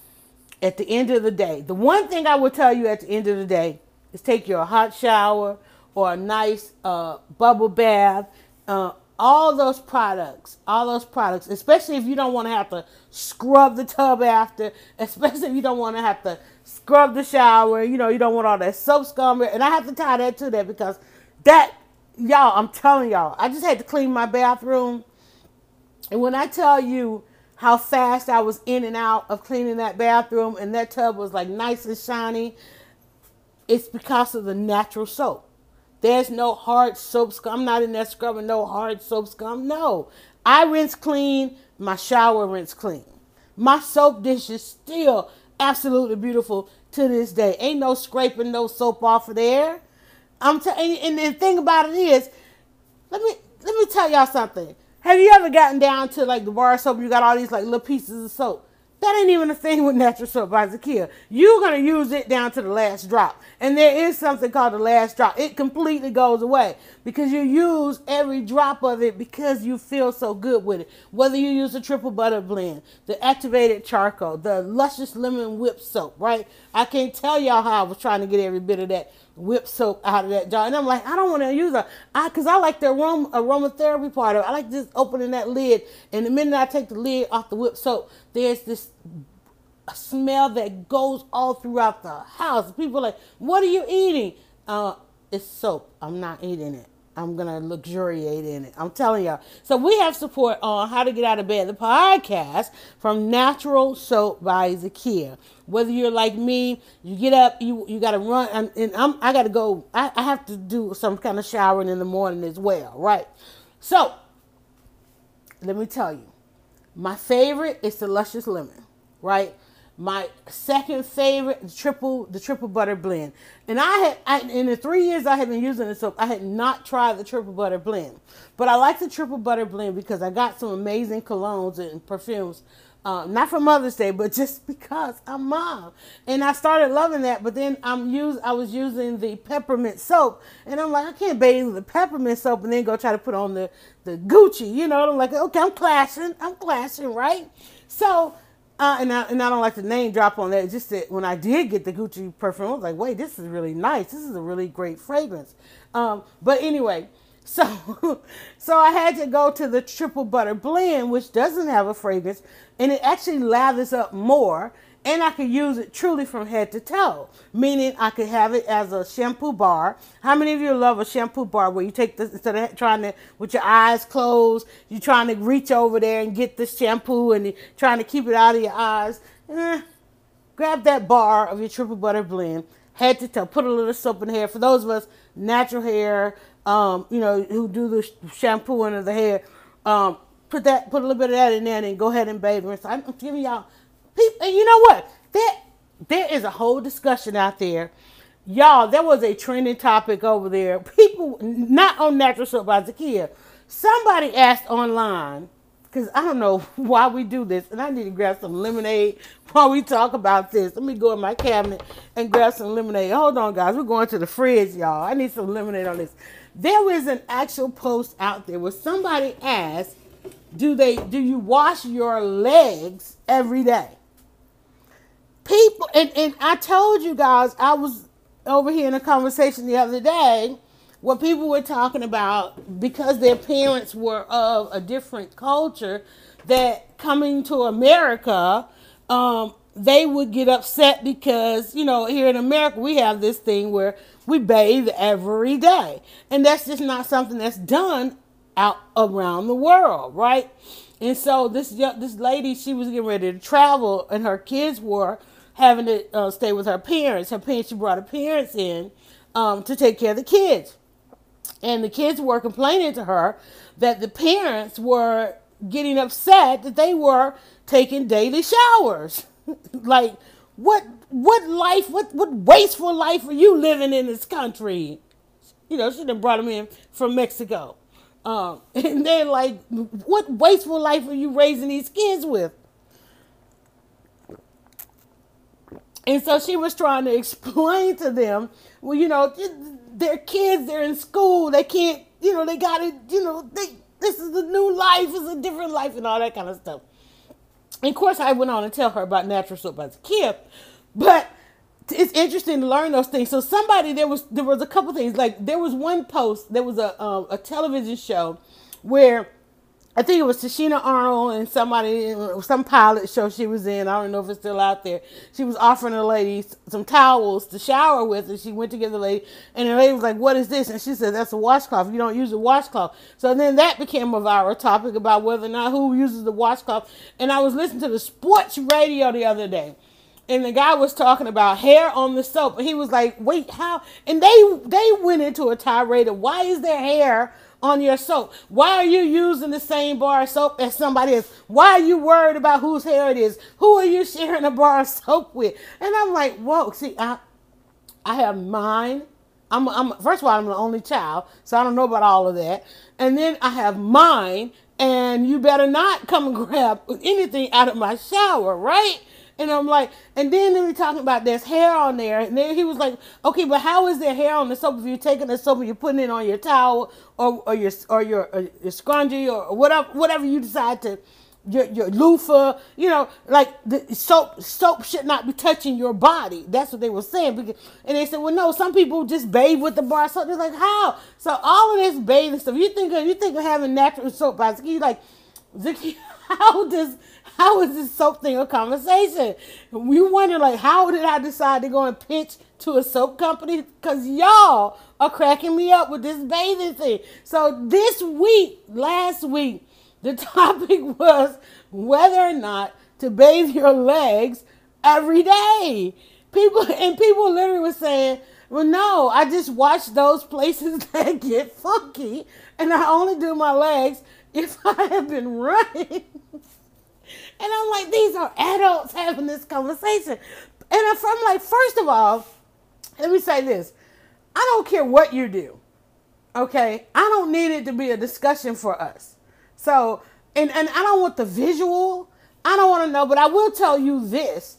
At the end of the day, the one thing I will tell you at the end of the day is take your hot shower or a nice uh, bubble bath. Uh, all those products, all those products, especially if you don't want to have to scrub the tub after, especially if you don't want to have to scrub the shower, you know, you don't want all that soap scum. And I have to tie that to that because that y'all, I'm telling y'all, I just had to clean my bathroom. And when I tell you how fast I was in and out of cleaning that bathroom and that tub was like nice and shiny, it's because of the natural soap. There's no hard soap scum. I'm not in there scrubbing no hard soap scum. No. I rinse clean, my shower rinse clean. My soap dish is still absolutely beautiful to this day. Ain't no scraping no soap off of there. I'm telling and the thing about it is, let me let me tell y'all something. Have you ever gotten down to like the bar soap? You got all these like little pieces of soap. That ain't even a thing with natural soap by Zakia. You're gonna use it down to the last drop, and there is something called the last drop. It completely goes away because you use every drop of it because you feel so good with it. Whether you use the triple butter blend, the activated charcoal, the luscious lemon whip soap, right? I can't tell y'all how I was trying to get every bit of that whip soap out of that jar. And I'm like, I don't want to use it. I because I like the aroma aromatherapy part of it. I like just opening that lid. And the minute I take the lid off the whip soap, there's this smell that goes all throughout the house. People like, what are you eating? Uh, it's soap. I'm not eating it. I'm gonna luxuriate in it. I'm telling y'all. So we have support on how to get out of bed, the podcast from Natural Soap by Zakia. Whether you're like me, you get up, you you gotta run, and, I'm I gotta go. I, I have to do some kind of showering in the morning as well, right? So let me tell you, my favorite is the Luscious Lemon, right? My second favorite, the triple, the triple butter blend. And I had, I, in the three years I had been using the soap, I had not tried the triple butter blend. But I like the triple butter blend because I got some amazing colognes and perfumes uh, not for Mother's Day, but just because I'm mom, and I started loving that. But then I'm use I was using the peppermint soap, and I'm like, I can't bathe with the peppermint soap and then go try to put on the the Gucci, you know. I'm like, okay, I'm clashing, I'm clashing, right? So uh, and, I, and I don't like to name drop on that. Just that when I did get the Gucci perfume, I was like, wait, this is really nice. This is a really great fragrance. Um, but anyway, so so I had to go to the triple butter blend, which doesn't have a fragrance, and it actually lathers up more and I could use it truly from head to toe, meaning I could have it as a shampoo bar. How many of you love a shampoo bar where you take this instead of trying to with your eyes closed, you're trying to reach over there and get the shampoo and trying to keep it out of your eyes? Eh, grab that bar of your triple butter blend, head to toe, put a little soap in the hair. For those of us natural hair, um, you know, who do the shampoo under the hair, um, put that, put a little bit of that in there, and go ahead and bathe. I'm giving y'all People, you know what? There, there is a whole discussion out there. Y'all, there was a trending topic over there. People not on natural soap by Zakia. Somebody asked online because I don't know why we do this, and I need to grab some lemonade while we talk about this. Let me go in my cabinet and grab some lemonade. Hold on, guys. We're going to the fridge, y'all. I need some lemonade on this. There is an actual post out there where somebody asked, "Do they? Do you wash your legs every day?" People, and and I told you guys, I was over here in a conversation the other day what people were talking about because their parents were of a different culture that coming to America, um, they would get upset because, you know, here in America, we have this thing where we bathe every day. And that's just not something that's done out around the world, right? And so this this lady, she was getting ready to travel, and her kids were having to uh, stay with her parents. Her parents, she brought her parents in um, to take care of the kids. And the kids were complaining to her that the parents were getting upset that they were taking daily showers. like, what what life, what what wasteful life are you living in this country? You know, she done brought them in from Mexico. Um, and they're like, what wasteful life are you raising these kids with? And so she was trying to explain to them, well, you know, they're kids, they're in school, they can't, you know, they got it, you know, they this is a new life, it's a different life, and all that kind of stuff. And of course, I went on to tell her about natural soap as a kid, but it's interesting to learn those things. So somebody there was there was a couple things like there was one post there was a um, a television show where I think it was Tichina Arnold and somebody, some pilot show she was in. I don't know if it's still out there. She was offering a lady some towels to shower with, and she went to get the lady, and the lady was like, "What is this?" And she said, "That's a washcloth. You don't use a washcloth." So then that became a viral topic about whether or not who uses the washcloth. And I was listening to the sports radio the other day, and the guy was talking about hair on the soap, and he was like, "Wait, how?" And they they went into a tirade of why is there hair on your soap? Why are you using the same bar of soap as somebody else? Why are you worried about whose hair it is? Who are you sharing a bar of soap with? And I'm like, whoa, see, I, I have mine. I'm, I'm first of all, I'm the only child, so I don't know about all of that. And then I have mine, and you better not come and grab anything out of my shower, right? And I'm like, and then they were talking about there's hair on there. And then he was like, okay, but how is there hair on the soap if you're taking the soap and you're putting it on your towel or, or your or your, or your scrunchie or whatever whatever you decide to your your loofah, you know, like the soap soap should not be touching your body. That's what they were saying. Because, and they said, well, no, some people just bathe with the bar soap. They're like, how? So all of this bathing stuff. You think of, you think of having natural soap by you like, how does how is this soap thing a conversation? We wonder like how did I decide to go and pitch to a soap company? Cause y'all are cracking me up with this bathing thing. So this week, last week, the topic was whether or not to bathe your legs every day. People and people literally were saying, well, no, I just watch those places that get funky, and I only do my legs if I have been running. And I'm like, these are adults having this conversation. And I'm like, first of all, let me say this. I don't care what you do. Okay? I don't need it to be a discussion for us. So, and, and I don't want the visual. I don't want to know, but I will tell you this.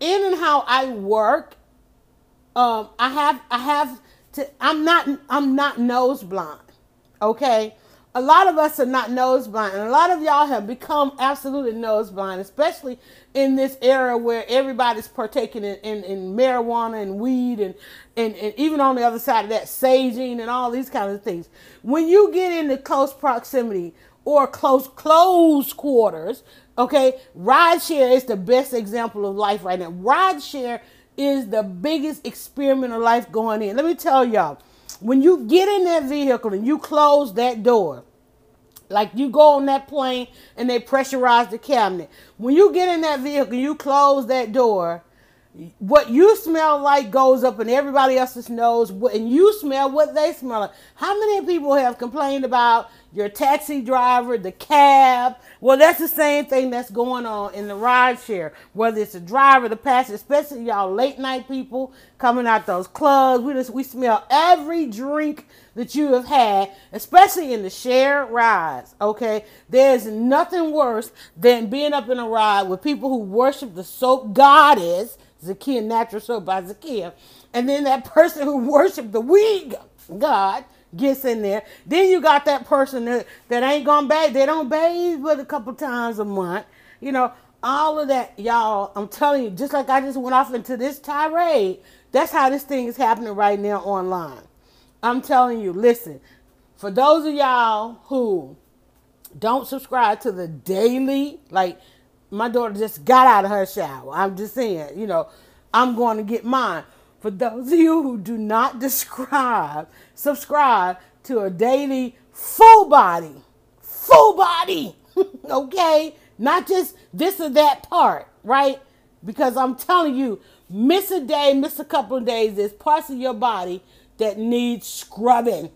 In and how I work, um, I have I have to I'm not I'm not nose blind. Okay? A lot of us are not nose blind, and a lot of y'all have become absolutely nose blind, especially in this era where everybody's partaking in, in, in marijuana and weed and, and, and even on the other side of that, saging and all these kinds of things. When you get into close proximity or close close quarters, okay, rideshare is the best example of life right now. Rideshare is the biggest experiment of life going in. Let me tell y'all when you get in that vehicle and you close that door, like you go on that plane and they pressurize the cabinet. When you get in that vehicle, you close that door. what you smell like goes up in everybody else's nose, and you smell what they smell like. How many people have complained about your taxi driver, the cab? Well, that's the same thing that's going on in the ride share. Whether it's the driver, the passenger, especially y'all late night people coming out those clubs, we just we smell every drink that you have had, especially in the share rides. Okay, there's nothing worse than being up in a ride with people who worship the soap goddess Zakia Natural Soap by Zakia. And then that person who worshiped the weed God gets in there. Then you got that person that, that ain't gonna bathe. They don't bathe but a couple times a month. You know, all of that, y'all, I'm telling you, just like I just went off into this tirade, that's how this thing is happening right now online. I'm telling you, listen, for those of y'all who don't subscribe to the daily, like my daughter just got out of her shower. I'm just saying, you know, I'm going to get mine. For those of you who do not describe, subscribe to a daily full body, full body, okay? Not just this or that part, right? Because I'm telling you, miss a day, miss a couple of days, there's parts of your body that need scrubbing.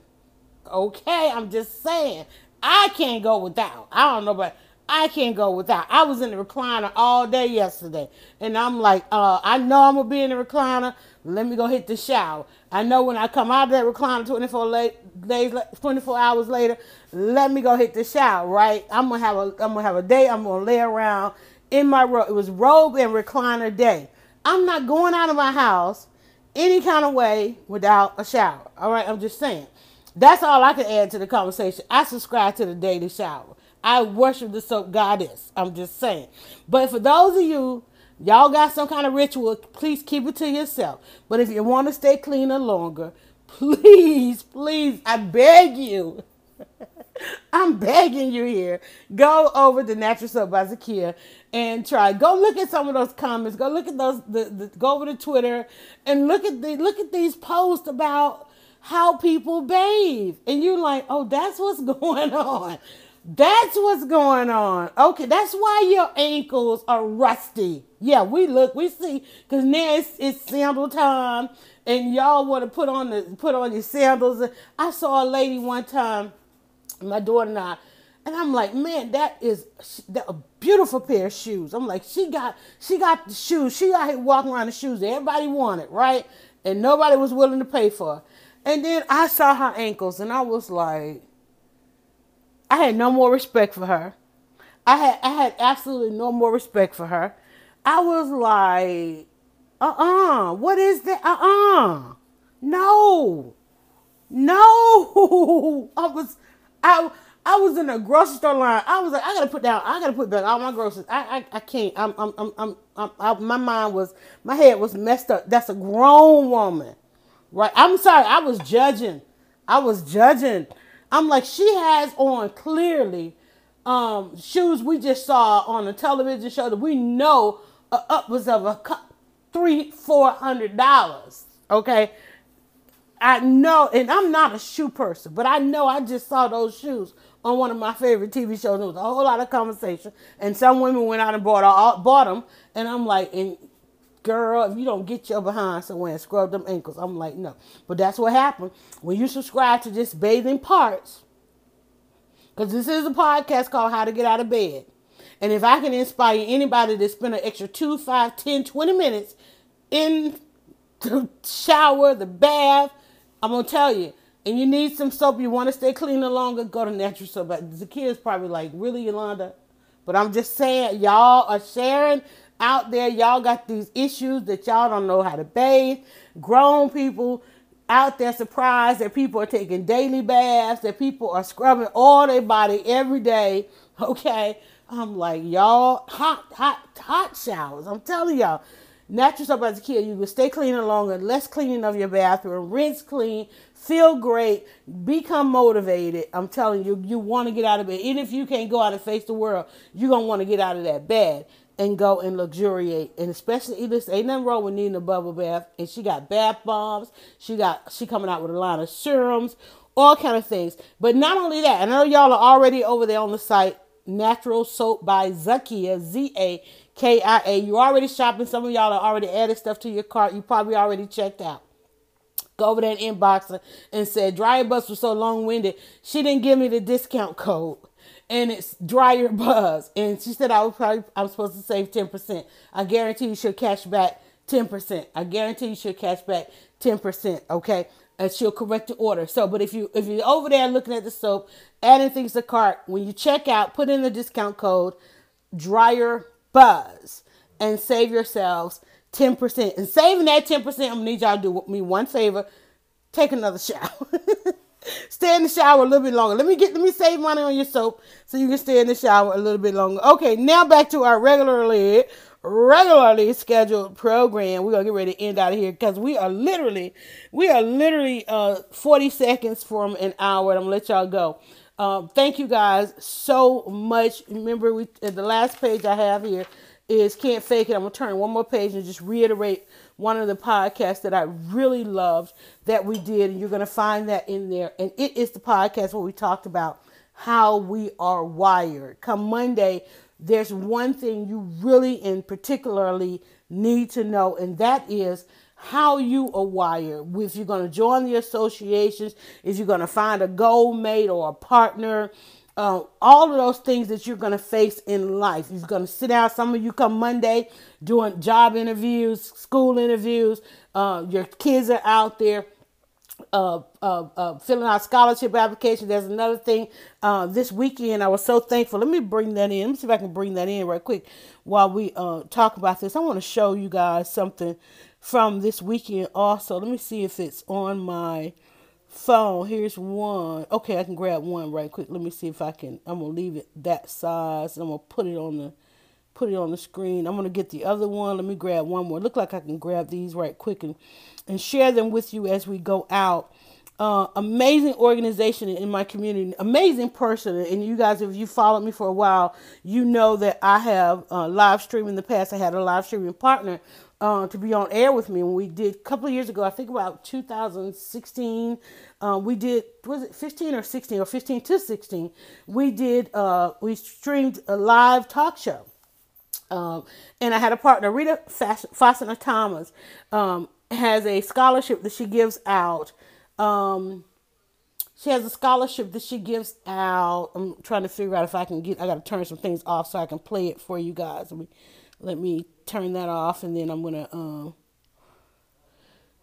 Okay, I'm just saying. I can't go without. I don't know, but I can't go without. I was in the recliner all day yesterday, and I'm like, uh, I know I'm gonna be in the recliner. Let me go hit the shower. I know when I come out of that recliner 24 late, days, 24 hours later, let me go hit the shower. Right? I'm gonna have a, I'm gonna have a day. I'm gonna lay around in my robe. It was robe and recliner day. I'm not going out of my house any kind of way without a shower. All right, I'm just saying. That's all I can add to the conversation. I subscribe to the daily shower. I worship the soap goddess. I'm just saying. But for those of you, y'all got some kind of ritual, please keep it to yourself. But if you want to stay cleaner longer, please, please, I beg you. I'm begging you here. Go over to Natural Soap by Zakia and try. Go look at some of those comments. Go look at those. The, the, go over to Twitter and look at the look at these posts about how people bathe. And you're like, oh, that's what's going on. That's what's going on. Okay, that's why your ankles are rusty. Yeah, we look, we see, cause now it's, it's sandal time, and y'all want to put on the put on your sandals. I saw a lady one time, my daughter and I, and I'm like, man, that is a beautiful pair of shoes. I'm like, she got she got the shoes. She out here walking around the shoes that everybody wanted, right? And nobody was willing to pay for. And then I saw her ankles, and I was like I had no more respect for her. I had I had absolutely no more respect for her. I was like, uh-uh, what is that? Uh-uh. No. No. I was I I was in a grocery store line. I was like, I gotta put down, I gotta put back all my groceries. I I, I can't. I'm I'm I'm I'm, I'm I, my mind was my head was messed up. That's a grown woman. Right? I'm sorry, I was judging. I was judging. I'm like, she has on clearly um, shoes we just saw on a television show that we know are upwards of a three, four hundred dollars. Okay. I know, and I'm not a shoe person, but I know I just saw those shoes on one of my favorite TV shows. There was a whole lot of conversation, and some women went out and bought all, uh, bought them, and I'm like, and girl, if you don't get your behind somewhere and scrub them ankles, I'm like, no. But that's what happened when you subscribe to just bathing parts. Because this is a podcast called How to Get Out of Bed. And if I can inspire anybody to spend an extra 2, 5, 10, 20 minutes in the shower, the bath, I'm going to tell you. And you need some soap, you want to stay cleaner longer, go to natural soap. The kids probably like, really, Yolanda? But I'm just saying, y'all are sharing out there, y'all got these issues that y'all don't know how to bathe. Grown people out there surprised that people are taking daily baths, that people are scrubbing all their body every day. Okay. I'm like, y'all, hot, hot, hot showers. I'm telling y'all. Natural soap as a kid, you can stay cleaner longer, less cleaning of your bathroom, rinse clean, feel great, become motivated. I'm telling you, you want to get out of bed. Even if you can't go out and face the world, you're going to want to get out of that bed and go and luxuriate. And especially this ain't nothing wrong with needing a bubble bath. And she got bath bombs. She got she coming out with a line of serums, all kind of things. But not only that, I know y'all are already over there on the site. Natural soap by Zakia Z A KIA. You're already shopping. Some of y'all are already added stuff to your cart. You probably already checked out. Go over and inbox and said Dryer Buzz was so long winded. She didn't give me the discount code. And it's Dryer Buzz. And she said I was probably I'm supposed to save 10%. I guarantee you she'll cash back 10%. I guarantee you she'll cash back 10%. Okay. And she'll correct the order. So, but if you if you're over there looking at the soap, adding things to cart, when you check out, put in the discount code Dryer Buzz and save yourselves 10%. And saving that 10%, I'm gonna need y'all to do me one favor. Take another shower. stay in the shower a little bit longer. Let me get let me save money on your soap so you can stay in the shower a little bit longer. Okay, now back to our regularly regularly scheduled program. We're gonna get ready to end out of here because we are literally we are literally uh 40 seconds from an hour and I'm gonna let y'all go. Um, thank you guys so much. Remember, we the last page I have here is Can't Fake It. I'm to turn one more page and just reiterate one of the podcasts that I really loved that we did. And you're to find that in there. And it is the podcast where we talked about how we are wired. Come Monday, there's one thing you really and particularly need to know, and that is how you are wired. If you're going to join the associations, if you're going to find a goal mate or a partner, uh, all of those things that you're going to face in life. You're going to sit down. Some of you come Monday doing job interviews, school interviews. Uh, your kids are out there uh, uh, uh, filling out scholarship application. There's another thing uh, this weekend. I was so thankful. Let me bring that in. Let me see if I can bring that in right quick while we uh, talk about this. I want to show you guys something from this weekend also. Let me see if it's on my phone. Here's one. Okay, I can grab one right quick. Let me see if I can. I'm gonna leave it that size. I'm gonna put it on the put it on the screen. I'm gonna get the other one. Let me grab one more. Look like I can grab these right quick and and share them with you as we go out. Uh, amazing organization in my community, amazing person. And you guys, if you followed me for a while, you know that I have uh, live stream in the past. I had a live streaming partner uh, to be on air with me. When we did a couple of years ago, I think about 2016, uh, we did was it 15 or 16 or 15 to 16? We did uh, we streamed a live talk show. Um, and I had a partner, Rita Fastener Thomas, um, has a scholarship that she gives out. Um, she has a scholarship that she gives out. I'm trying to figure out if I can get. I got to turn some things off so I can play it for you guys. Let me, let me turn that off and then I'm gonna um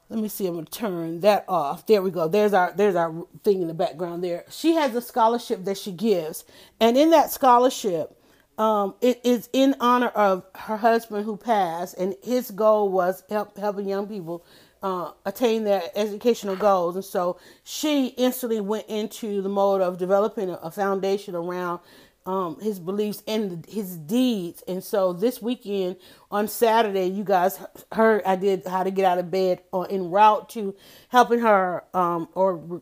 let me see I'm gonna turn that off there we go there's our there's our thing in the background there she has a scholarship that she gives and in that scholarship um, it is in honor of her husband who passed and his goal was help helping young people uh, attain their educational goals and so she instantly went into the mode of developing a, foundation around um, his beliefs and his deeds. And so this weekend on Saturday, you guys heard I did how to get out of bed or en route to helping her um, or re-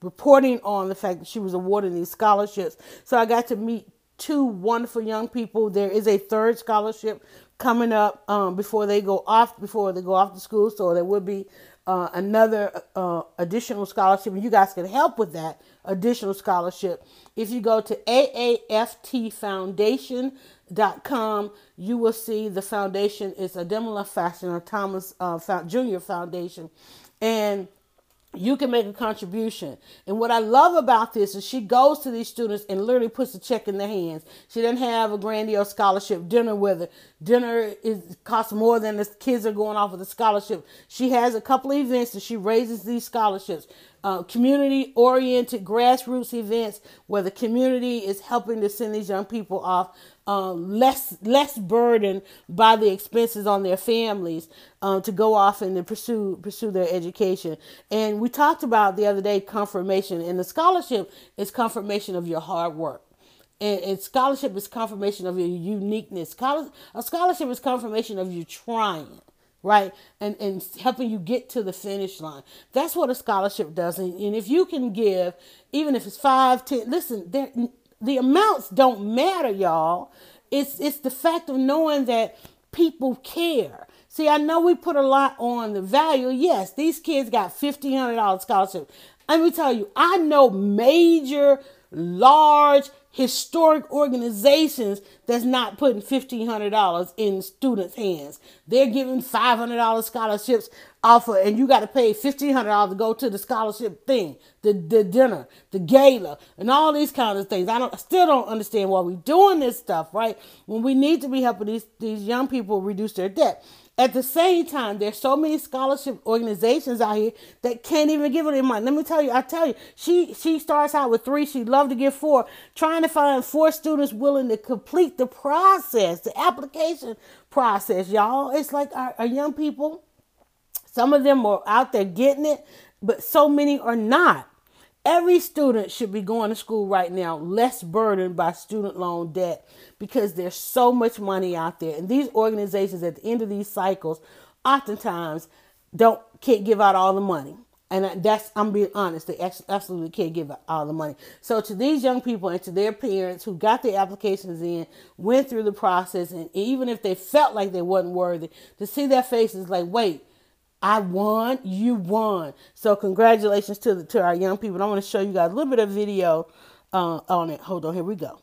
reporting on the fact that she was awarded these scholarships. So I got to meet two wonderful young people. There is a third scholarship coming up um, before they go off before they go off to school. So there will be uh, another uh, additional scholarship, and you guys can help with that additional scholarship. If you go to AAFTFoundation.com, you will see the foundation is a Demila or Thomas uh, Jr. Foundation. And you can make a contribution. And what I love about this is she goes to these students and literally puts a check in their hands. She doesn't have a grandiose scholarship dinner with her. Dinner is costs more than the kids are going off with a scholarship. She has a couple of events that she raises these scholarships uh, community oriented grassroots events where the community is helping to send these young people off um, less less burdened by the expenses on their families um, to go off and to pursue pursue their education. And we talked about the other day confirmation, and the scholarship is confirmation of your hard work. And, scholarship is confirmation of your uniqueness. a scholarship is confirmation of you trying right? And and helping you get to the finish line. That's what a scholarship does. And, and if you can give, even if it's five, ten, listen, the amounts don't matter, y'all. It's it's the fact of knowing that people care. See, I know we put a lot on the value. Yes, these kids got $1,500 scholarship. Let me tell you, I know major, large historic organizations that's not putting $1,500 in students' hands. They're giving $500 scholarships offer, and you got to pay $1,500 to go to the scholarship thing, the, the dinner, the gala, and all these kind of things. I don't, I still don't understand why we're doing this stuff, right? When we need to be helping these, these young people reduce their debt. At the same time, there's so many scholarship organizations out here that can't even give it in money. Let me tell you, I tell you, she she starts out with three. She'd love to get four. Trying to find four students willing to complete the process, the application process, y'all. It's like our, our young people. Some of them are out there getting it, but so many are not. Every student should be going to school right now less burdened by student loan debt because there's so much money out there. And these organizations at the end of these cycles oftentimes don't can't give out all the money. And that's I'm being honest, they absolutely can't give out all the money. So to these young people and to their parents who got their applications in, went through the process, and even if they felt like they wasn't worthy, to see their faces like, wait, I won, you won. So congratulations to the, to our young people. I want to show you guys a little bit of video uh, on it. Hold on, here we go.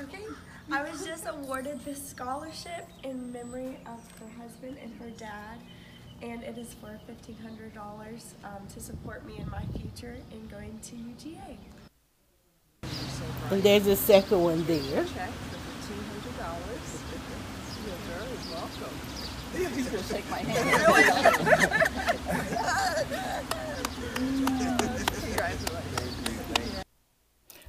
Okay, I was just awarded this scholarship in memory of her husband and her dad, and it is for $1,500 um, to support me in my future in going to UGA. And there's a second one there. Check for $200. You're very welcome. He's going to shake my hand.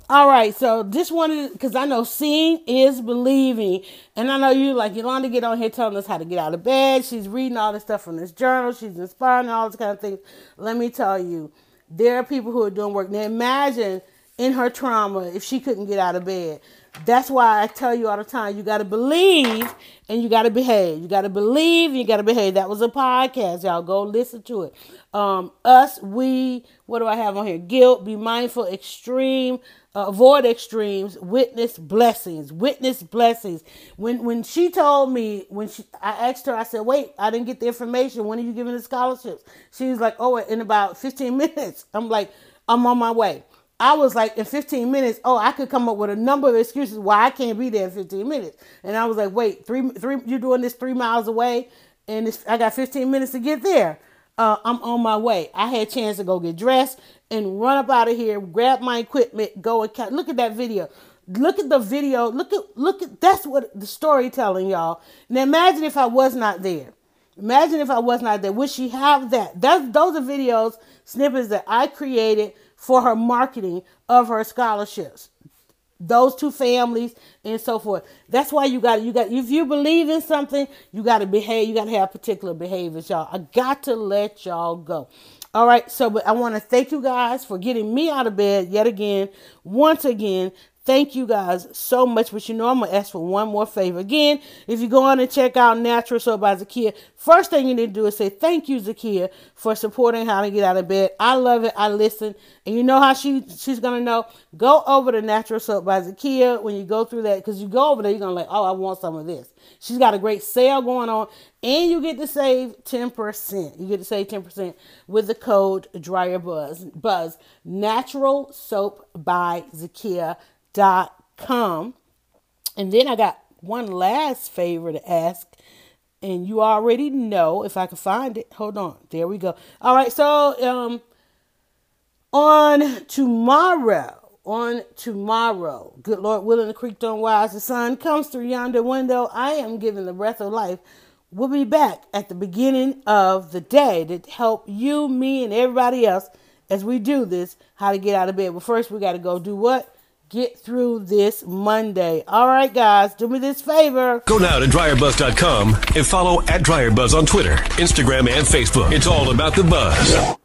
All right, so just wanted because I know seeing is believing, and I know you like Yolanda get on here telling us how to get out of bed. She's reading all this stuff from this journal. She's inspiring all this kind of things. Let me tell you, there are people who are doing work. Now imagine in her trauma if she couldn't get out of bed. That's why I tell you all the time you got to believe and you got to behave. You got to believe and you got to behave. That was a podcast. Y'all go listen to it. Um, us, we, what do I have on here? Guilt, be mindful, extreme, uh, avoid extremes, witness blessings, witness blessings. When when she told me, when she, I asked her, I said, wait, I didn't get the information. When are you giving the scholarships? She was like, oh, in about 15 minutes. I'm like, I'm on my way. I was like, in 15 minutes, oh, I could come up with a number of excuses why I can't be there in 15 minutes. And I was like, wait, three, three, you're doing this three miles away, and I got 15 minutes to get there. Uh, I'm on my way. I had a chance to go get dressed and run up out of here, grab my equipment, go and catch. Look at that video. Look at the video. Look at look at that's what the storytelling, y'all. Now imagine if I was not there. Imagine if I was not there. Would she have that? That's those are videos, snippets that I created for her marketing of her scholarships. Those two families and so forth. That's why you got you got if you believe in something, you got to behave. You got to have particular behaviors, y'all. I got to let y'all go. All right, so but I want to thank you guys for getting me out of bed yet again, once again. Thank you guys so much. But you know, I'm going to ask for one more favor. Again, if you go on and check out Natural Soap by Zakia, first thing you need to do is say thank you, Zakia, for supporting how to get out of bed. I love it. I listen. And you know how she she's going to know? Go over to Natural Soap by Zakia when you go through that. Because you go over there, you're going to like, oh, I want some of this. She's got a great sale going on. And you get to save 10%. You get to save 10% with the code Dryer Buzz. Buzz. Natural Soap by Zakia com. And then I got one last favor to ask. And you already know if I can find it. Hold on. There we go. All right. So um on tomorrow, on tomorrow, good Lord willing, the creek don't rise, the sun comes through yonder window. I am giving the breath of life. We'll be back at the beginning of the day to help you, me, and everybody else as we do this, how to get out of bed. But first, we got to go do what? Get through this Monday. All right, guys, do me this favor. Go now to dryerbuzz.com and follow at dryerbuzz on Twitter, Instagram, and Facebook. It's all about the buzz.